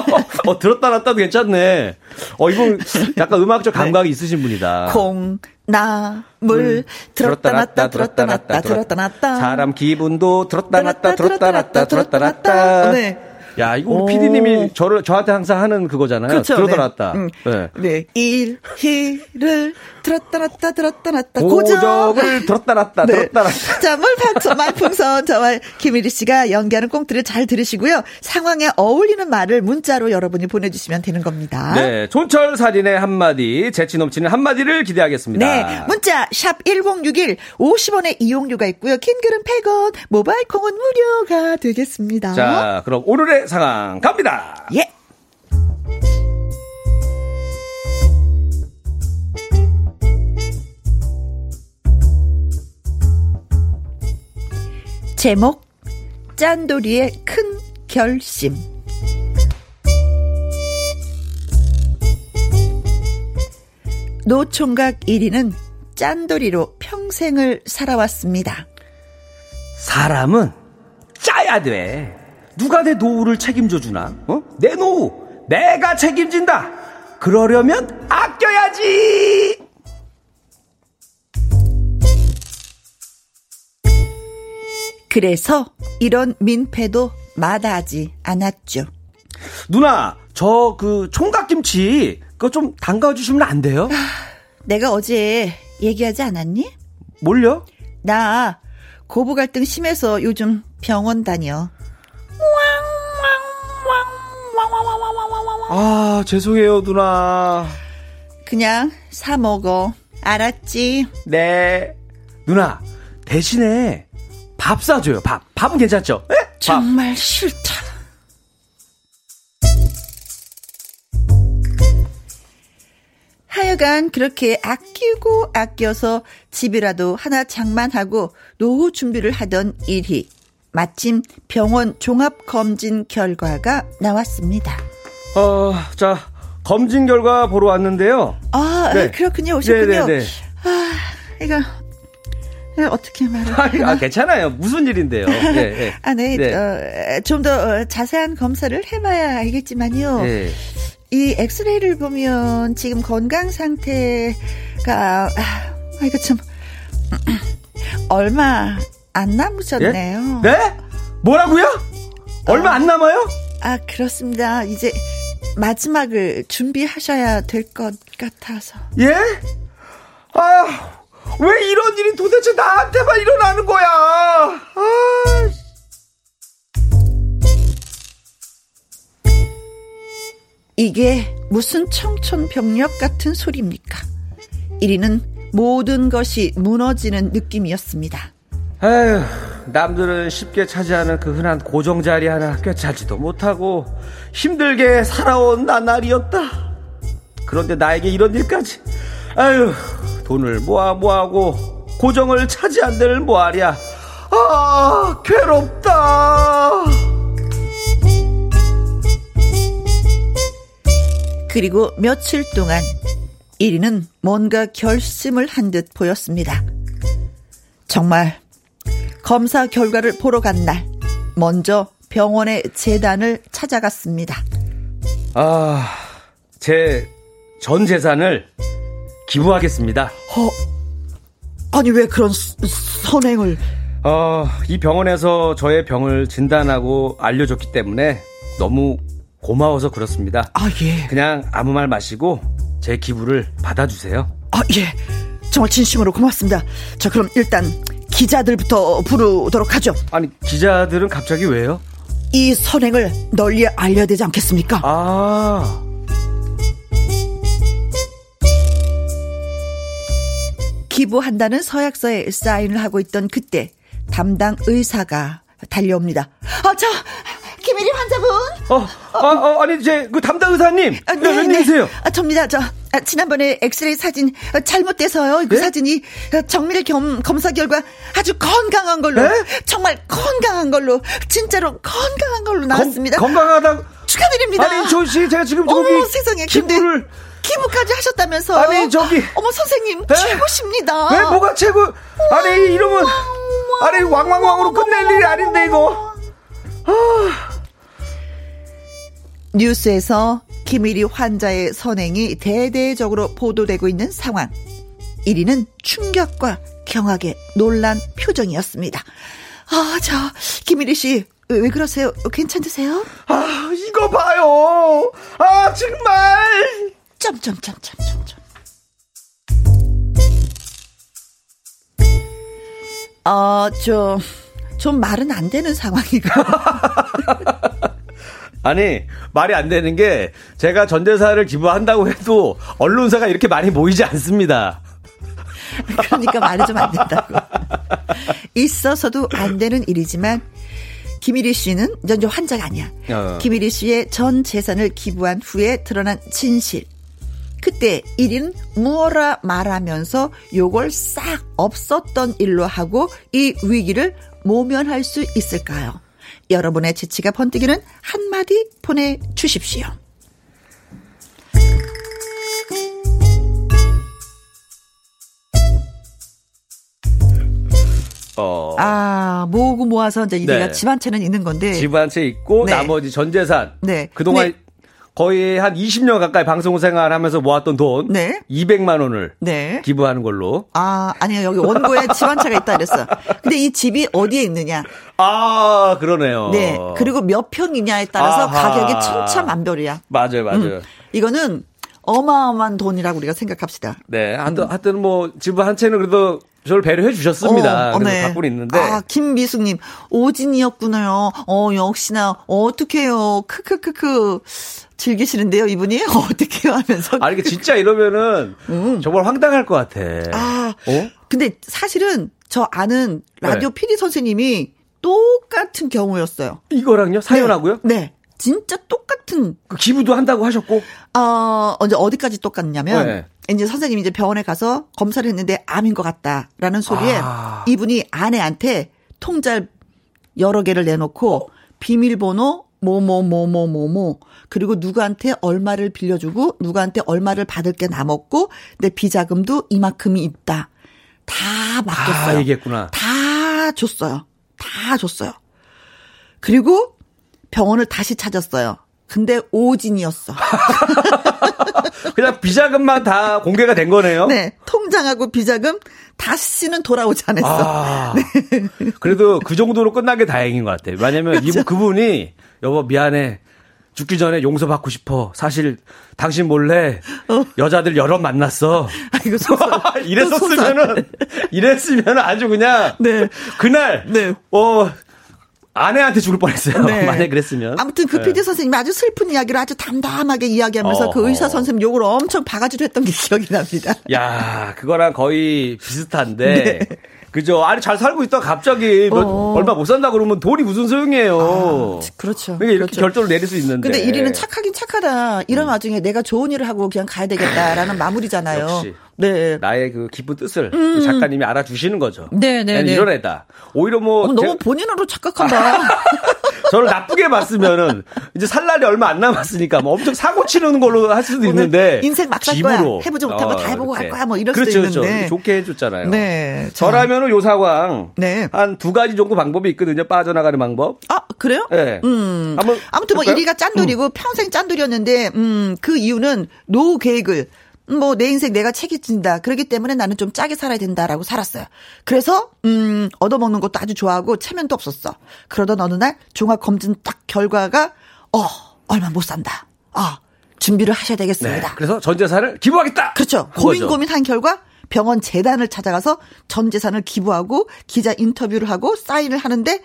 [LAUGHS] 어, 들었다 놨다도 괜찮네. 어, 이건 약간 음악적 감각이 네. 있으신 분이다. 콩 나, 물, 들었다 놨다, 들었다 놨다, 들었다 놨다. 사람 기분도 들었다 놨다, 들었다 놨다, 들었다 놨다. 네. 야, 이거 우리 PD님이 저를, 저한테 항상 하는 그거잖아요. 그렇죠. 들었다 네. 놨다. 음. 네. 네. 일, 희를 들었다 놨다, 들었다 놨다. 고정 을 들었다 놨다, 네. 들었다 놨다. 자, 물판천, 말풍선, 저와 김일희 씨가 연기하는 꽁트를 잘 들으시고요. 상황에 어울리는 말을 문자로 여러분이 보내주시면 되는 겁니다. 네. 촌철 살인의 한마디, 재치 넘치는 한마디를 기대하겠습니다. 네. 문자, 샵 1061, 50원의 이용료가 있고요. 킹글은 100원, 모바일 콩은 무료가 되겠습니다. 자, 그럼 오늘의 상황 갑니다. 예. 제목 짠돌이의 큰 결심 노총각 1위는 짠돌이로 평생을 살아왔습니다. 사람은 짜야 돼. 누가 내 노후를 책임져 주나? 어? 내 노후 내가 책임진다. 그러려면 아껴야지. 그래서 이런 민폐도 마다하지 않았죠. 누나, 저 그 총각김치 그거 좀 담가주시면 안 돼요? 내가 어제 얘기하지 않았니? 뭘요? 나 고부 갈등 심해서 요즘 병원 다녀. 아, 죄송해요, 누나. 그냥 사 먹어. 알았지? 네. 누나, 대신에 밥 사줘요, 밥. 밥은 괜찮죠? 에? 정말 싫다. 하여간 그렇게 아끼고 아껴서 집이라도 하나 장만하고 노후 준비를 하던 일이 마침 병원 종합검진 결과가 나왔습니다. 어, 자, 검진 결과 보러 왔는데요. 아, 네. 그렇군요. 오셨군요. 네네네. 아, 이거 어떻게 말을 아, 아, 괜찮아요. 무슨 일인데요? 네, 네. [LAUGHS] 아, 네. 네. 어, 좀더 어, 자세한 검사를 해봐야 알겠지만요. 네. 이 엑스레이를 보면 지금 건강 상태가 아, 이거 좀 [CLEARS THROAT] 얼마 안 남으셨네요. 예? 네? 뭐라고요? 얼마 어, 안 남아요? 아 그렇습니다. 이제 마지막을 준비하셔야 될 것 같아서. 예? 아, 왜 이런 일이 도대체 나한테만 일어나는 거야? 아. 이게 무슨 청천벽력 같은 소리입니까? 1위는 모든 것이 무너지는 느낌이었습니다. 에휴, 남들은 쉽게 차지하는 그 흔한 고정 자리 하나 꿰차지도 못하고 힘들게 살아온 나날이었다. 그런데 나에게 이런 일까지. 아유, 돈을 모아 모아고 고정을 차지한들 뭐하랴. 아, 괴롭다. 그리고 며칠 동안 1위는 뭔가 결심을 한 듯 보였습니다. 정말 검사 결과를 보러 간 날, 먼저 병원의 재단을 찾아갔습니다. 아, 제 전 재산을 기부하겠습니다. 어, 아니 왜 그런 선행을? 어, 이 병원에서 저의 병을 진단하고 알려줬기 때문에 너무 고마워서 그렇습니다. 아, 예. 그냥 아무 말 마시고 제 기부를 받아주세요. 아, 예. 정말 진심으로 고맙습니다. 자, 그럼 일단 기자들부터 부르도록 하죠. 아니, 기자들은 갑자기 왜요? 이 선행을 널리 알려야 되지 않겠습니까? 아. 기부한다는 서약서에 사인을 하고 있던 그때 담당 의사가 달려옵니다. 아, 저 김일희 환자분. 어, 아, 어, 아니 제 그 담당 의사님. 아, 네, 웬일이세요? 네. 아, 접니다. 저 아, 지난번에 엑스레이 사진 어, 잘못돼서요. 그 네? 사진이 어, 정밀 겸, 검사 결과 아주 건강한 걸로 네? 정말 건강한 걸로 진짜로 건강한 걸로 나왔습니다. 건, 강하다 축하드립니다. 아니 저씨 제가 지금 저기 어머, 세상에 기부를 기부까지 하셨다면서. 아니 저기 어머 선생님 네? 최고십니다. 왜 뭐가 최고? 아니 이러면 아니 왕왕왕으로 끝낼 일이 아닌데 이거. 아. 뉴스에서 김일희 환자의 선행이 대대적으로 보도되고 있는 상황. 1위는 충격과 경악에 놀란 표정이었습니다. 아, 저, 김일희 씨, 왜 그러세요? 괜찮으세요? 아, 이거 봐요! 아, 정말! 점점점점점점. 어, 좀, 좀 말은 안 되는 상황이고. [LAUGHS] 아니 말이 안 되는 게 제가 전대사를 기부한다고 해도 언론사가 이렇게 많이 모이지 않습니다. [LAUGHS] 그러니까 말이 좀 안 된다고. 있어서도 안 되는 일이지만 김일희 씨는 전저 환자가 아니야. 어. 김일희 씨의 전 재산을 기부한 후에 드러난 진실. 그때 1인 무어라 말하면서 요걸 싹 없었던 일로 하고 이 위기를 모면할 수 있을까요? 여러분의 재치가 번뜩이는 한마디 보내주십시오. 어. 아, 모으고 모아서 이제 네. 집한 채는 있는 건데. 집 한 채 있고 네. 나머지 전 재산. 네. 그동안 네. 거의 한 20년 가까이 방송 생활하면서 모았던 돈 네. 200만 원을 네. 기부하는 걸로. 아, 아니요. 여기 원고에 집 한 채가 있다 그랬어. 근데 이 집이 어디에 있느냐? 아, 그러네요. 네. 그리고 몇 평이냐에 따라서 아하. 가격이 천차만별이야. 맞아요, 맞아요. 음. 이거는 어마어마한 돈이라고 우리가 생각합니다. 네. 하여튼 뭐 집 한 채는 그래도 저를 배려해 주셨습니다. 어, 네. 갖고 있는데. 아, 김미숙님, 오진이었구나요. 어, 역시나, 어떡해요. 크크크크. 즐기시는데요, 이분이? [LAUGHS] 어떻게요? 하면서. 아니, 진짜 이러면은 음. 정말 황당할 것 같아. 아, 어? 근데 사실은 저 아는 라디오 네. PD 선생님이 똑같은 경우였어요. 이거랑요? 사연하고요? 네. 네. 진짜 똑같은. 그 기부도 한다고 하셨고? 어, 언제 어디까지 똑같냐면, 네. 이제 선생님이 이제 병원에 가서 검사를 했는데 암인 것 같다라는 소리에 아. 이분이 아내한테 통잘 여러 개를 내놓고 어. 비밀번호 뭐뭐뭐뭐뭐뭐 그리고 누구한테 얼마를 빌려주고 누구한테 얼마를 받을 게 남았고 내 비자금도 이만큼이 있다. 다 맡겼어요. 다 얘기했구나. 다 줬어요. 다 줬어요. 그리고 병원을 다시 찾았어요. 근데 오진이었어. [LAUGHS] 그냥 비자금만 다 공개가 된 거네요. 네, 통장하고 비자금 다시는 돌아오지 않았어. 아, [LAUGHS] 네. 그래도 그 정도로 끝난 게 다행인 것 같아요. 왜냐면 그렇죠. 그분이 여보 미안해. 죽기 전에 용서받고 싶어. 사실 당신 몰래 어. 여자들 여러 만났어. 아, 이거 소설. 이랬었으면은 이랬으면 아주 그냥 네. 그날 네. 어 아내한테 죽을 뻔했어요. 네. [LAUGHS] 만약 그랬으면. 아무튼 그 PD 네. 선생님이 아주 슬픈 이야기를 아주 담담하게 이야기하면서 어, 그 의사 선생님 욕을 엄청 바가지로 했던 게 기억이 납니다. 야, 그거랑 거의 비슷한데. [LAUGHS] 네. 그죠. 아니 잘 살고 있다 갑자기 몇, 어. 얼마 못 산다 그러면 돈이 무슨 소용이에요. 아, 그렇죠. 그러니까 이렇게 그렇죠. 결정을 내릴 수 있는데. 근데 1위는 착하긴 착하다. 이런 음. 와중에 내가 좋은 일을 하고 그냥 가야 되겠다라는 [LAUGHS] 마무리잖아요. 역시. 네. 나의 그 기쁜 뜻을 음. 작가님이 알아주시는 거죠. 네, 네, 네. 이런 애다. 오히려 뭐 어, 너무 제... 본인으로 착각한다. [LAUGHS] 저를 나쁘게 봤으면은 이제 살 날이 얼마 안 남았으니까 뭐 엄청 사고 치는 걸로 할 수도 있는데 인생 막살 거야. 해보지 못하고 어, 다 해보고 갈 거야. 뭐 이럴 그렇죠, 수도 그렇죠. 있는데. 좋게 해줬잖아요. 네. 저라면은 요 상황 네. 한 두 가지 정도 방법이 있거든요. 빠져나가는 방법. 아 그래요? 네. 음. 한번 아무튼 뭐 1위가 짠돌이고 음. 평생 짠돌이었는데 음그 이유는 노후 계획을 뭐 내 인생 내가 책임진다. 그렇기 때문에 나는 좀 짜게 살아야 된다라고 살았어요. 그래서 음 얻어먹는 것도 아주 좋아하고 체면도 없었어. 그러던 어느 날 종합 검진 딱 결과가 어 얼마 못 산다. 아 준비를 하셔야 되겠습니다. 네, 그래서 전 재산을 기부하겠다. 그렇죠. 고민 고민한 결과 병원 재단을 찾아가서 전 재산을 기부하고 기자 인터뷰를 하고 사인을 하는데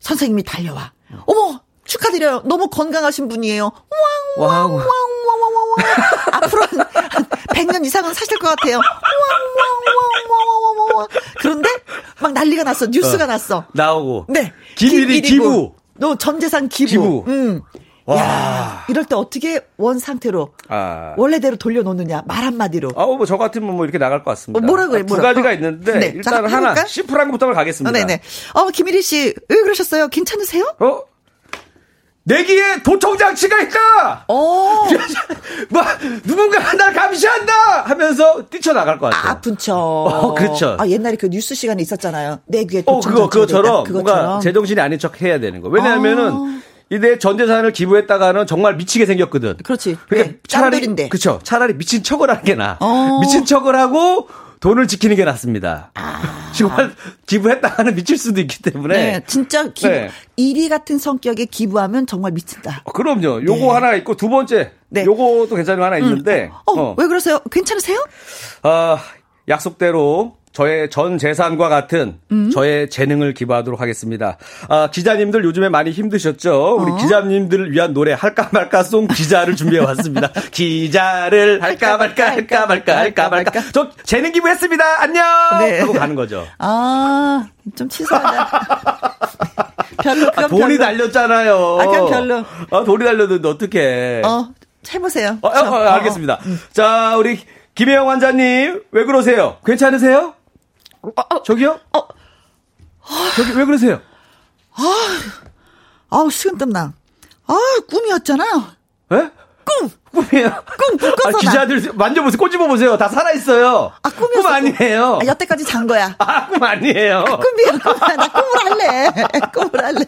선생님이 달려와. 어머 축하드려요. 너무 건강하신 분이에요. 한 100년 이상은 사실 것 같아요. 그런데 막 난리가 났어. 뉴스가 어, 났어. 나오고. 네. 기밀이 기부. 너 전 재산 기부. 기부. 음. 와. 야, 이럴 때 어떻게 원 상태로 아. 원래대로 돌려놓느냐 말 한마디로. 아, 뭐저 같으면 뭐 이렇게 나갈 것 같습니다. 어, 뭐라고 해? 두 가지가 있는데 네. 일단 하나 시프랑부터 가겠습니다. 어, 네네. 어 김일희 씨 왜 그러셨어요? 괜찮으세요? 어 내기에 도청장치가 있다! 어. [LAUGHS] 뭐, 누군가 날 감시한다! 하면서 뛰쳐나갈 것 같아요. 아, 분쳐. 어, 그렇죠. 아, 옛날에 그 뉴스 시간에 있었잖아요. 내기에 도청장치가 어, 그거, 그거처럼, 그거처럼 뭔가 제정신이 아닌 척 해야 되는 거. 왜냐하면은, 어. 이내 전재산을 기부했다가는 정말 미치게 생겼거든. 그렇지. 그러니까 네, 차라리 그렇죠. 차라리 미친 척을 하는 게 나. 어. 미친 척을 하고 돈을 지키는 게 낫습니다. 아. 정말 기부했다가는 미칠 수도 있기 때문에. 네, 진짜 기부. 네. 1위 같은 성격에 기부하면 정말 미친다. 어, 그럼요. 요거 네. 하나 있고 두 번째. 네. 요거도 괜찮은 거 하나 있는데. 음. 어, 어, 왜 그러세요? 괜찮으세요? 아, 약속대로 저의 전 재산과 같은 음? 저의 재능을 기부하도록 하겠습니다. 아, 기자님들 요즘에 많이 힘드셨죠? 우리 어? 기자님들을 위한 노래 할까 말까 송 기자를 준비해 왔습니다. [LAUGHS] 기자를 할까 말까 할까 말까 할까 말까. 저 재능 기부했습니다. 안녕. 네. 하고 가는 거죠. 아, 좀 치사하다. [LAUGHS] 별로 아, 돈이 별로. 달렸잖아요. 아, 그냥 별로. 아, 돈이 달렸는데 어떡해. 어, 해보세요. 어, 어, 어, 알겠습니다. 음. 자, 우리 김혜영 환자님, 왜 그러세요? 괜찮으세요? 어, 어, 저기요? 어. 여기 왜 그러세요? 아, 아우, 식은땀 나. 아, 꿈이었잖아. 예? 꿈! 꿈이에요? 꿈, 꿈꿔서. 아, 기자들 만져보세요. 꼬집어 보세요. 다 살아있어요. 아, 꿈이었어. 꿈 아니에요. 아, 여태까지 잔 거야. 아, 꿈 아니에요. 아, 꿈이야, 꿈이야. 나 꿈을 할래. [LAUGHS] 꿈을 할래.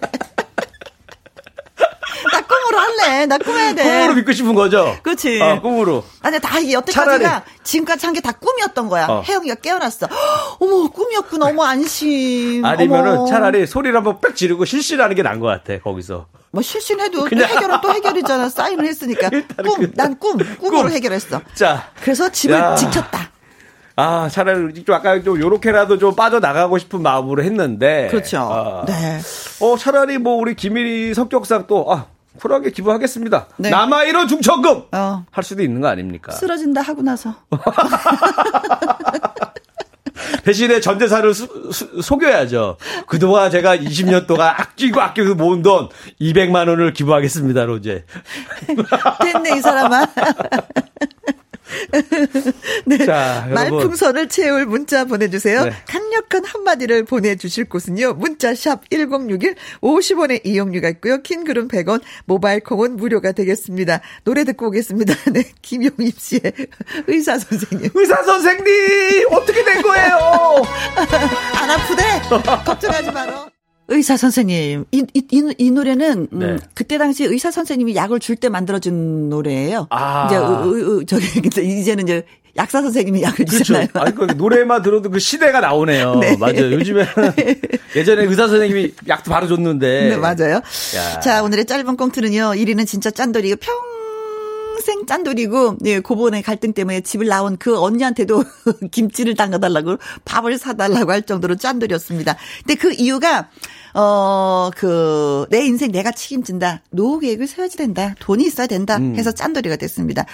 나 꿈으로 할래. 나 꿈해야 돼. 꿈으로 믿고 싶은 거죠? 그렇지. 어, 꿈으로. 아니, 다 여태까지가 지금까지 한 게 다 꿈이었던 거야. 어. 혜영이가 깨어났어. [GASPS] 어머, 꿈이었구나. 어머, 안심. 아니면은 어머. 차라리 소리를 한번 빽 지르고 실실하는 게 나은 것 같아, 거기서. 뭐 실신해도 그냥. 해결은 또 해결이잖아. 사인을 했으니까. [LAUGHS] 꿈, 난 꿈, 꿈으로 꿈. 해결했어. 자. 그래서 집을 야. 지켰다. 아, 차라리 좀 아까 좀 요렇게라도 좀 빠져나가고 싶은 마음으로 했는데. 그렇죠. 아, 네. 어, 차라리 뭐 우리 김일이 성격상 또, 아, 쿨하게 기부하겠습니다. 네. 남아이로 중천금! 어. 할 수도 있는 거 아닙니까? 쓰러진다 하고 나서. [LAUGHS] 대신에 전 재산을 수, 수, 속여야죠. 그동안 제가 20년 동안 아끼고 아끼고 모은 돈 200만 원을 기부하겠습니다, 로제. [LAUGHS] 됐네, 이 사람아. [LAUGHS] [LAUGHS] 네. 자, 말풍선을 채울 문자 보내주세요. 네. 강력한 한마디를 보내주실 곳은요. 문자샵 1061 50원의 이용료가 있고요. 킹글은 100원, 모바일 콩은 무료가 되겠습니다. 노래 듣고 오겠습니다. [LAUGHS] 네. 김용입 씨의 의사 선생님. 의사 선생님! 어떻게 된 거예요? [LAUGHS] 안 아프대? 걱정하지 마라. 의사 선생님, 이, 이, 이, 이 노래는, 음, 네. 그때 당시 의사 선생님이 약을 줄 때 만들어준 노래예요. 아. 이제, 의, 의, 저기, [LAUGHS] 이제는 이제, 약사 선생님이 약을 그렇죠. 주잖아요. 아니, 그 노래만 들어도 그 시대가 나오네요. [LAUGHS] 네. 맞아요. 요즘에는 [LAUGHS] 예전에 의사 선생님이 약도 바로 줬는데. 네, 맞아요. 야. 자, 오늘의 짧은 꽁트는요. 1위는 진짜 짠돌이고 평 평생 짠돌이고, 예, 고번의 갈등 때문에 집을 나온 그 언니한테도 [LAUGHS] 김치를 담가달라고 밥을 사달라고 할 정도로 짠돌이었습니다. 근데 그 이유가, 어, 그, 내 인생 내가 책임진다. 노후 계획을 세워야 된다. 돈이 있어야 된다. 음. 해서 짠돌이가 됐습니다.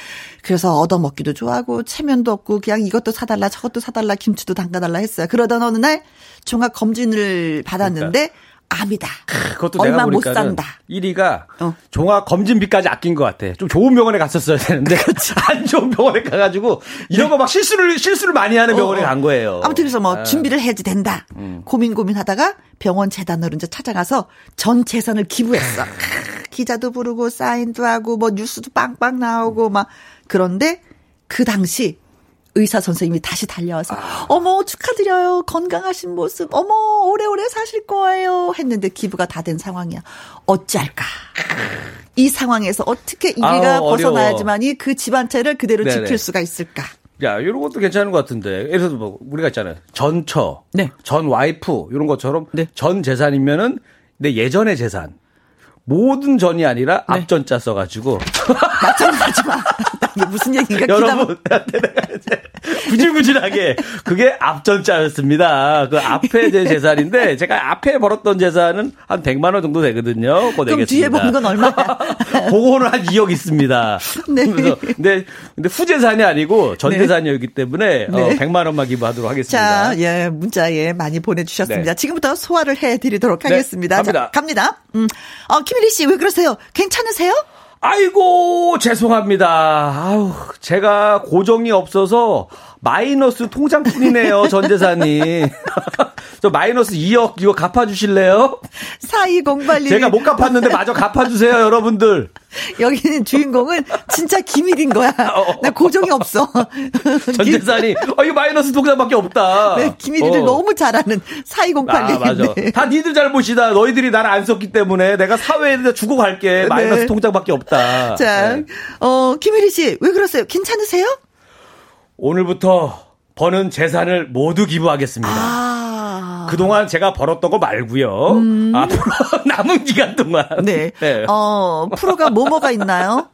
그래서 얻어먹기도 좋아하고, 체면도 없고, 그냥 이것도 사달라, 저것도 사달라, 김치도 담가달라 했어요. 그러던 어느 날 종합 검진을 받았는데, 그러니까. 암이다. 그것도 얼마 못 산다. 1위가 어. 종합 검진비까지 아낀 것 같아. 좀 좋은 병원에 갔었어야 되는데 [LAUGHS] 안 좋은 병원에 가가지고 이런 거막 실수를 실수를 많이 하는 병원에 어, 어. 간 거예요. 아무튼 그래서 뭐 아. 준비를 해야지 된다. 음. 고민 고민하다가 병원 재단으로 이제 찾아가서 전 재산을 기부했어. [LAUGHS] 기자도 부르고 사인도 하고 뭐 뉴스도 빵빵 나오고 막 그런데 그 당시 의사 선생님이 다시 달려와서 아. 어머 축하드려요 건강하신 모습 어머 오래오래 사실 거예요 했는데 기부가 다 된 상황이야 어찌할까 이 상황에서 어떻게 이리가 아, 벗어나야지만이 그 집안채를 그대로 네네. 지킬 수가 있을까 야, 이런 것도 괜찮은 것 같은데. 예를 들어서 뭐, 우리가 있잖아요. 전처, 네. 전 와이프, 이런 것처럼 네. 전 재산이면은 내 예전의 재산. 모든 전이 아니라 네. 앞전자 써가지고. [LAUGHS] 맞전 하지 마. 이게 무슨 얘기인가? 여러분, [LAUGHS] 구질구질하게. 그게 앞전자였습니다. 그 앞에 제 재산인데, 제가 앞에 벌었던 재산은 한 100만원 정도 되거든요. 그럼. 뒤에 본 건 얼마야? [LAUGHS] 그거는 한 2억 있습니다. 네. 근데, 근데 후재산이 아니고 전재산이었기 네. 때문에 어, 네. 어, 100만원만 기부하도록 하겠습니다. 자, 예, 문자 예, 많이 보내주셨습니다. 네. 지금부터 소화를 해드리도록 네, 하겠습니다. 갑니다. 자, 갑니다. 음. 어, 김일희 씨, 왜 그러세요? 괜찮으세요? 아이고, 죄송합니다. 아우, 제가 고정이 없어서 마이너스 통장뿐이네요, 전 재산이. [LAUGHS] 저 마이너스 2억 이거 갚아주실래요? 4208님. 제가 못 갚았는데 마저 갚아주세요, [LAUGHS] 여러분들. 여기는 주인공은 진짜 기밀인 거야. [LAUGHS] 어. 나 고정이 없어. [LAUGHS] 전 재산이, 어, 이거 마이너스 통장밖에 없다. 네, 기밀이를 어. 너무 잘하는 4208님. 아, 맞아. 네. 다 니들 잘못이다. 너희들이 나를 안 썼기 때문에 내가 사회에 주고 갈게. 마이너스 네. 통장밖에 없다. 자, 네. 어, 김혜리 씨, 왜 그러세요? 괜찮으세요? 오늘부터 버는 재산을 모두 기부하겠습니다. 아. 그동안 제가 벌었던 거 말고요. 음. 앞으로 [LAUGHS] 남은 기간 동안. 네. 네. 어, 프로가 뭐뭐가 있나요?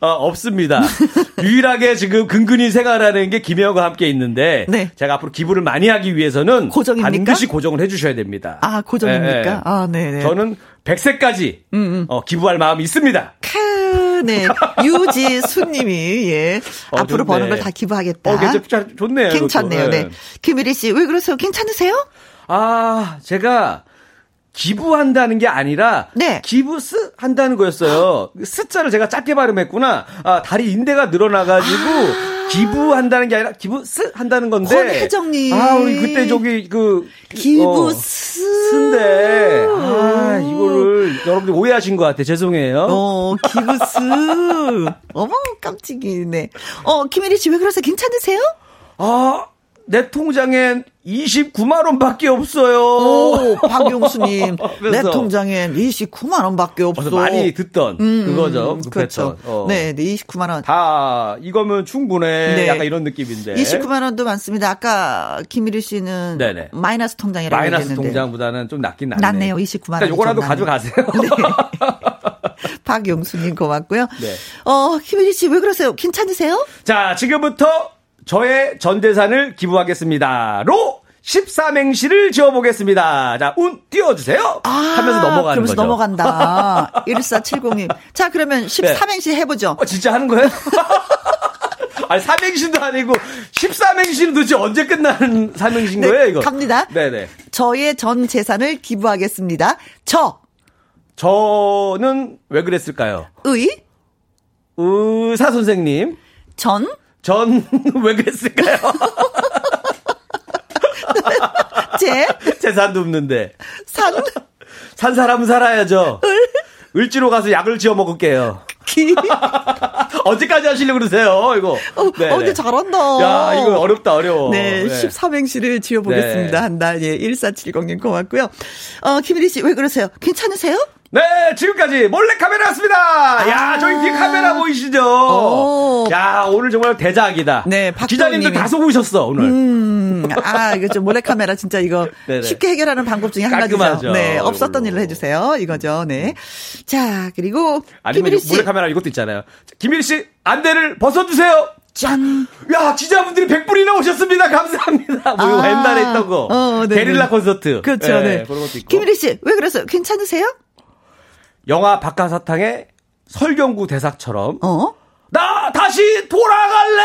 어, 없습니다. [LAUGHS] 유일하게 지금 근근히 생활하는 게 김혜영과 함께 있는데 네. 제가 앞으로 기부를 많이 하기 위해서는 고정입니까? 반드시 고정을 해주셔야 됩니다. 아 고정입니까? 네, 네. 아 네네. 저는 100세까지 음, 음. 어, 기부할 마음이 있습니다. 네. 유지수님이, 예. 어, 앞으로 좋네. 버는 걸 다 기부하겠다. 어, 괜찮, 좋네요. 괜찮네요. 네. 네. 김일희 씨, 왜 그러세요? 괜찮으세요? 아, 제가 기부한다는 게 아니라 네. 기부스 한다는 거였어요. 스자를 제가 짧게 발음했구나. 아, 다리 인대가 늘어나 가지고 아~ 기부한다는 게 아니라 기부 스 한다는 건데. 권혜정님. 아, 우리 그때 저기 그 기부 어, 스. 스인데. 아, 이거를 여러분들 오해하신 것 같아. 죄송해요. 어, 기부 스. [LAUGHS] 어머, 깜찍이네. 어, 김혜리 씨 왜 그러세요? 괜찮으세요? 아, 내 통장엔 29만 원밖에 없어요. 오, 박용수님, [LAUGHS] 내 통장엔 29만 원밖에 없어. 많이 듣던 음, 그거죠. 그 그렇죠. 어. 네, 네, 29만 원. 다 이거면 충분해. 네. 약간 이런 느낌인데. 29만 원도 많습니다. 아까 김일희 씨는 네네. 마이너스 통장이라고 마이너스 했는데. 통장보다는 좀 낫긴 낫네. 낫네요. 29만 원. 그러니까 요거라도 가져가세요. 네. [LAUGHS] 박용수님 고맙고요. 네. 어, 김일희 씨 왜 그러세요? 괜찮으세요? 자, 지금부터 저의 전 재산을 기부하겠습니다. 로 13행시를 지어보겠습니다. 자, 운 띄워주세요. 아, 하면서 넘어가는 거죠. 넘어간다. [LAUGHS] 1470님. 자, 그러면 13행시 네. 해보죠. 어, 진짜 하는 거예요? [LAUGHS] 아니, 삼행시도 아니고 13행시는 도대체 언제 끝나는 삼행시인 네, 거예요, 이거? 갑니다. 네네. 저의 전 재산을 기부하겠습니다. 저. 저는 왜 그랬을까요? 의. 의사 선생님. 전. 전 [LAUGHS] 왜 그랬을까요? [LAUGHS] 재? 재산도 없는데. 산? 산 사람은 살아야죠. 을? 을지로 가서 약을 지어 먹을게요. 기? [LAUGHS] 언제까지 하시려고 그러세요, 이거? 어, 네, 어, 근데 잘한다. 야, 이거 어렵다, 어려워. 네, 네. 13행시를 지어보겠습니다. 네. 한다. 예, 1470님 고맙고요. 어, 김일희 씨, 왜 그러세요? 괜찮으세요? 네, 지금까지 몰래카메라였습니다. 아~ 야, 저기 뒤에 카메라 보이시죠? 오. 야, 오늘 정말 대작이다. 네, 기자님들 다 속으셨어, 오늘. 음, 아, 이거 좀 몰래카메라 진짜 이거 [LAUGHS] 쉽게 해결하는 방법 중에 한 가지죠. 네, 없었던 일을 해주세요. 이거죠, 네. 자, 그리고. 아니면 몰래카메라 이것도 있잖아요. 김일희 씨, 안대를 벗어주세요. 짠. 야, 기자분들이 100분이 나 오셨습니다. 감사합니다. 뭐, 아, 옛날에 있던 거. 어, 네, 게릴라 콘서트. 그렇죠, 네. 네. 그런 것도 있고. 김일희 씨, 왜 그랬어요? 괜찮으세요? 영화 박하사탕의 설경구 대사처럼 어? 나 다시 돌아갈래!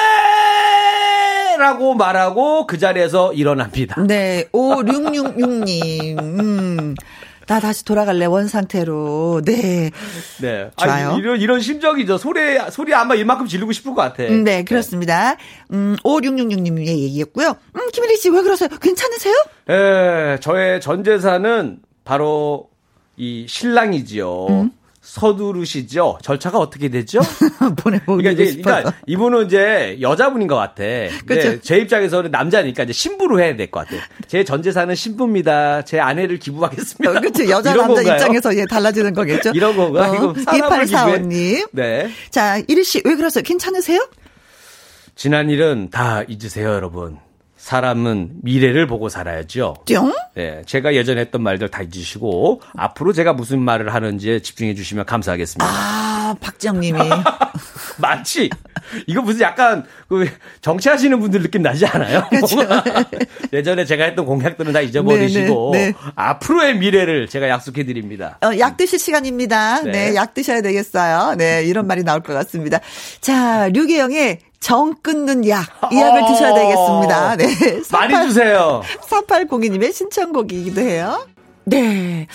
라고 말하고 그 자리에서 일어납니다. 네, 5666님. 음. 나 다시 돌아갈래 원 상태로. 네. 네. 좋아요. 아니, 이런 이런 심정이죠. 소리 소리 아마 이만큼 지르고 싶을 것 같아. 음, 네, 그렇습니다. 음, 5666님의 얘기였고요. 음, 김일희 씨 왜 그러세요? 괜찮으세요? 예, 저의 전 재산은 바로 이 신랑이지요. 음? 서두르시죠. 절차가 어떻게 되죠? [LAUGHS] 보내보기 그러니까 이제, 그러니까 이분은 이제 여자분인 것 같아. 그렇죠. 제 입장에서는 남자니까 이제 신부로 해야 될 것 같아. 제 전재산은 신부입니다. 제 아내를 기부하겠습니다. 어, 그렇죠. 여자 남자 건가요? 입장에서 예, 달라지는 거겠죠. [LAUGHS] 이런 건가? 어, 이거 2845님. 네. 자, 이리 씨, 왜 그러세요? 괜찮으세요? 지난 일은 다 잊으세요, 여러분. 사람은 미래를 보고 살아야죠. 뿅? 네, 제가 예전에 했던 말들 다 잊으시고 앞으로 제가 무슨 말을 하는지에 집중해 주시면 감사하겠습니다. 아, 박정님이 맞지? [LAUGHS] 이거 무슨 약간 그 정치하시는 분들 느낌 나지 않아요? 그렇죠. [LAUGHS] 예전에 제가 했던 공약들은 다 잊어버리시고 네 네, 네. 앞으로의 미래를 제가 약속해 드립니다. 어, 약 드실 시간입니다. 네. 네, 약 드셔야 되겠어요. 네, 이런 말이 나올 것 같습니다. 자, 류계영의 정 끊는 약. 이 약을 드셔야 되겠습니다. 네. 38, 많이 주세요. 3802님의 신청곡이기도 해요. 네.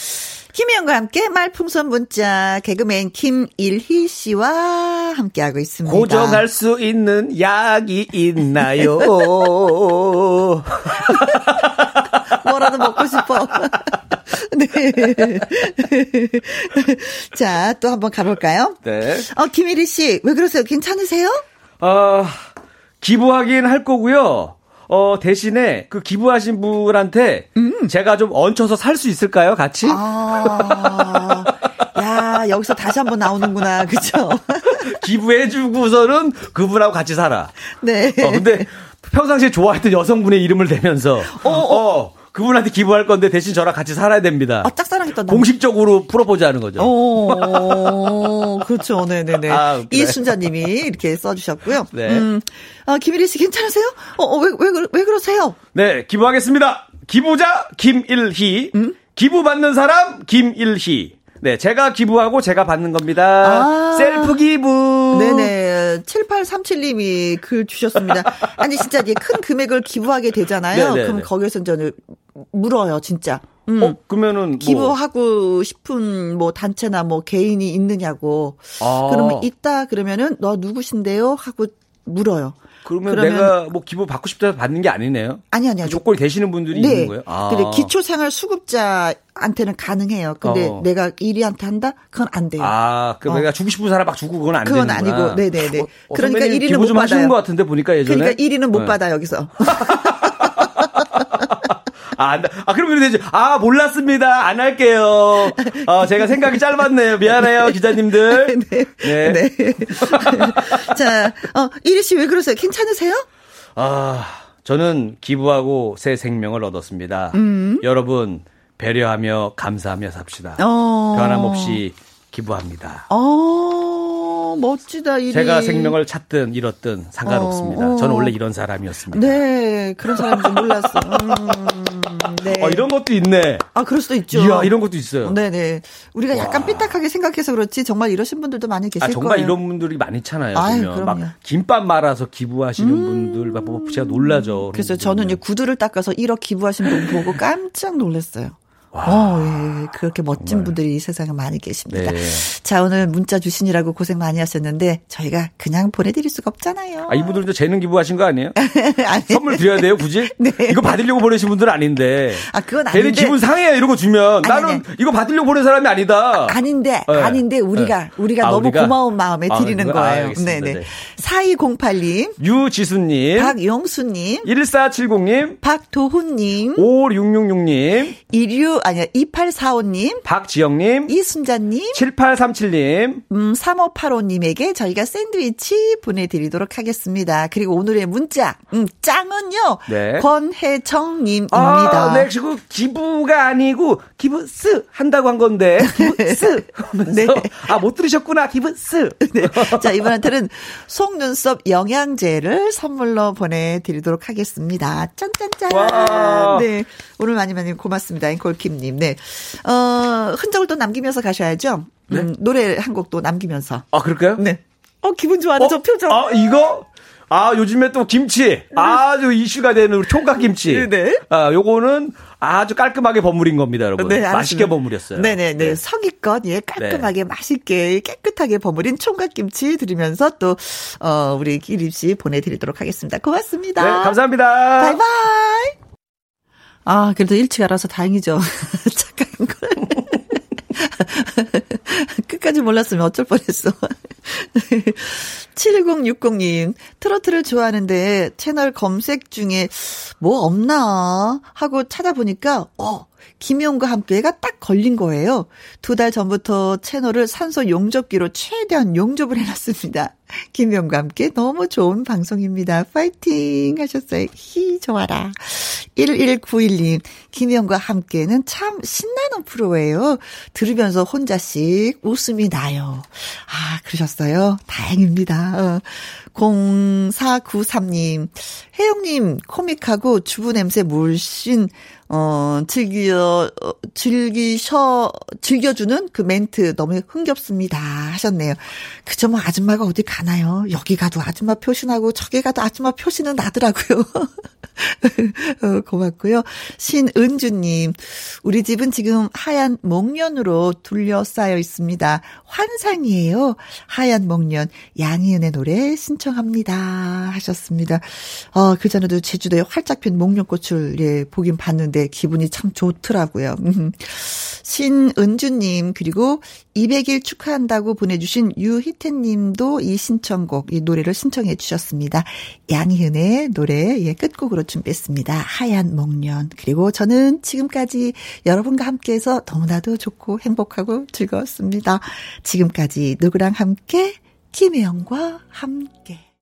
김혜영과 함께 말풍선 문자 개그맨 김일희 씨와 함께하고 있습니다. 고정할 수 있는 약이 있나요? [LAUGHS] 뭐라도 먹고 싶어. [LAUGHS] 네. 자, 또 한번 가볼까요? 네. 어, 김일희 씨, 왜 그러세요? 괜찮으세요? 어, 기부하긴 할 거고요. 어, 대신에 그 기부하신 분한테 음. 제가 좀 얹혀서 살 수 있을까요? 같이? 아, 야, 여기서 다시 한번 나오는구나. [LAUGHS] 그죠? 기부해주고서는 그분하고 같이 살아. 네. 어, 근데 평상시에 좋아했던 여성분의 이름을 대면서 어, 어. 어 그분한테 기부할 건데 대신 저랑 같이 살아야 됩니다. 아, 짝사랑했던 공식적으로 프로포즈 하는 거죠. 오, 그렇죠. 네네네. 아, 이순자님이 이렇게 써주셨고요. 네. 음, 아, 김일희 씨 괜찮으세요? 어, 어, 왜, 왜, 왜 그러세요? 네, 기부하겠습니다. 기부자 김일희. 음? 기부받는 사람 김일희. 네, 제가 기부하고 제가 받는 겁니다. 아~ 셀프 기부. 네네. 7837님이 글 주셨습니다. 아니, 진짜 이제 큰 금액을 기부하게 되잖아요. 네네네. 그럼 거기에서 저는 물어요, 진짜. 음. 어, 그러면은 뭐. 기부하고 싶은 뭐 단체나 뭐 개인이 있느냐고. 아. 그러면 있다 그러면은 너 누구신데요? 하고 물어요. 그러면, 그러면, 내가 뭐 기부 받고 싶다 해서 받는 게 아니네요. 아니 아니요. 그 조건이 되시는 분들이 네. 있는 거예요. 아. 근데 기초생활 수급자한테는 가능해요. 근데 어. 내가 1위한테 한다? 그건 안 돼요. 아, 그 어. 내가 주고 싶은 사람 막 주고 그건 안 그건 되는구나. 아니고, 네네네. 어, 어, 그러니까 1위는 못좀 받아요. 하시는 것 같은데 보니까 예전에. 그러니까 1위는 못 네. 받아 여기서. [LAUGHS] 아, 아, 그럼 이렇게 되죠. 아, 몰랐습니다. 안 할게요. 어, 제가 생각이 짧았네요. 미안해요, 기자님들. [LAUGHS] 네. 네. 네. [LAUGHS] 자, 어, 이리 씨 왜 그러세요? 괜찮으세요? 아, 저는 기부하고 새 생명을 얻었습니다. 음. 여러분, 배려하며 감사하며 삽시다. 어. 변함없이 기부합니다. 어, 멋지다, 일이. 제가 생명을 찾든 잃었든 상관없습니다. 어, 어. 저는 원래 이런 사람이었습니다. 네, 그런 사람인 줄 몰랐어. 음, 네. 어, 이런 것도 있네. 아, 그럴 수도 있죠. 이야, 이런 것도 있어요. 네네. 네. 우리가 약간 와. 삐딱하게 생각해서 그렇지 정말 이러신 분들도 많이 계실 아, 정말 거예요. 이런 분들이 많잖아요. 아유, 보면. 막 김밥 말아서 기부하시는 음. 분들 막 제가 놀라죠. 그래서 저는 이제 구두를 닦아서 1억 기부하신 분 보고 깜짝 놀랐어요. 와. 어, 예, 그렇게 멋진 정말. 분들이 이 세상에 많이 계십니다. 네. 자, 오늘 문자 주시느라고 고생 많이 하셨는데 저희가 그냥 보내드릴 수가 없잖아요. 아, 이분들도 재능 기부하신 거 아니에요? [LAUGHS] 아니. 선물 드려야 돼요, 굳이? [LAUGHS] 네. 이거 받으려고 보내신 분들은 아닌데. 아, 그건 아닌데. 걔는 기분 상해요, 거 주면. 아니, 나는 아니. 이거 받으려고 보낸 사람이 아니다. 아, 닌데 네. 아닌데, 우리가, 네. 우리가 아, 너무 우리가? 고마운 마음에 아, 드리는 아, 거예요. 네네. 네. 4208님. 유지수님. 박용수님. 1470님. 박도훈님. 5666님. 16 아니야, 2845님. 박지영님. 이순자님. 7837님. 음, 3585님에게 저희가 샌드위치 보내드리도록 하겠습니다. 그리고 오늘의 문자, 음, 짱은요. 네. 권혜정님입니다. 아, 네, 지금 기부가 아니고 기부스 한다고 한 건데. [LAUGHS] 기부스. 네. 아, 못 들으셨구나. 기부스. [LAUGHS] 네. 자, 이분한테는 속눈썹 영양제를 선물로 보내드리도록 하겠습니다. 짠짠짠. 와. 네. 오늘 많이 많이 고맙습니다. 앵콜 킴님. 네. 어, 흔적을 또 남기면서 가셔야죠. 네? 음, 노래 한 곡도 남기면서. 아, 그럴까요? 네. 어, 기분 좋아하는 어? 저 표정. 아, 이거? 아, 요즘에 또 김치. 아주 이슈가 되는 우리 총각김치. 네, 네. 아, 요거는 아주 깔끔하게 버무린 겁니다, 여러분. 네, 맛있게 버무렸어요. 네네네. 네. 성의껏, 예, 깔끔하게, 네. 맛있게, 깨끗하게 버무린 총각김치 드리면서 또, 어, 우리 기립씨 보내드리도록 하겠습니다. 고맙습니다. 네, 감사합니다. 바이바이. 아, 그래도 일찍 알아서 다행이죠. [LAUGHS] 착각한 걸. [LAUGHS] 끝까지 몰랐으면 어쩔 뻔했어. [LAUGHS] 7060님, 트로트를 좋아하는데 채널 검색 중에 뭐 없나 하고 찾아보니까, 어, 김용과 함께가 딱 걸린 거예요. 두 달 전부터 채널을 산소 용접기로 최대한 용접을 해놨습니다. 김용과 함께 너무 좋은 방송입니다. 파이팅 하셨어요. 히 좋아라. 1191님 김용과 함께는 참 신나는 프로예요. 들으면서 혼자씩 웃음이 나요. 아 그러셨어요. 다행입니다. 어. 0493님 혜영님 코믹하고 주부 냄새 물씬 어, 즐겨, 어, 즐기셔, 즐겨주는 그 멘트 너무 흥겹습니다. 하셨네요. 그저 뭐 아줌마가 어디 가나요? 여기 가도 아줌마 표시나고 저기 가도 아줌마 표시는 나더라고요. [LAUGHS] 어, 고맙고요. 신은주님, 우리 집은 지금 하얀 목련으로 둘러싸여 있습니다. 환상이에요. 하얀 목련, 양희은의 노래 신청합니다. 하셨습니다. 어, 그 전에도 제주도에 활짝 핀 목련꽃을, 예, 보긴 봤는데 기분이 참 좋더라고요. 신은주님, 그리고 200일 축하한다고 보내주신 유희태님도 이 신청곡, 이 노래를 신청해 주셨습니다. 양희은의 노래, 예, 끝곡으로 준비했습니다. 하얀 목련. 그리고 저는 지금까지 여러분과 함께해서 너무나도 좋고 행복하고 즐거웠습니다. 지금까지 누구랑 함께? 김혜영과 함께.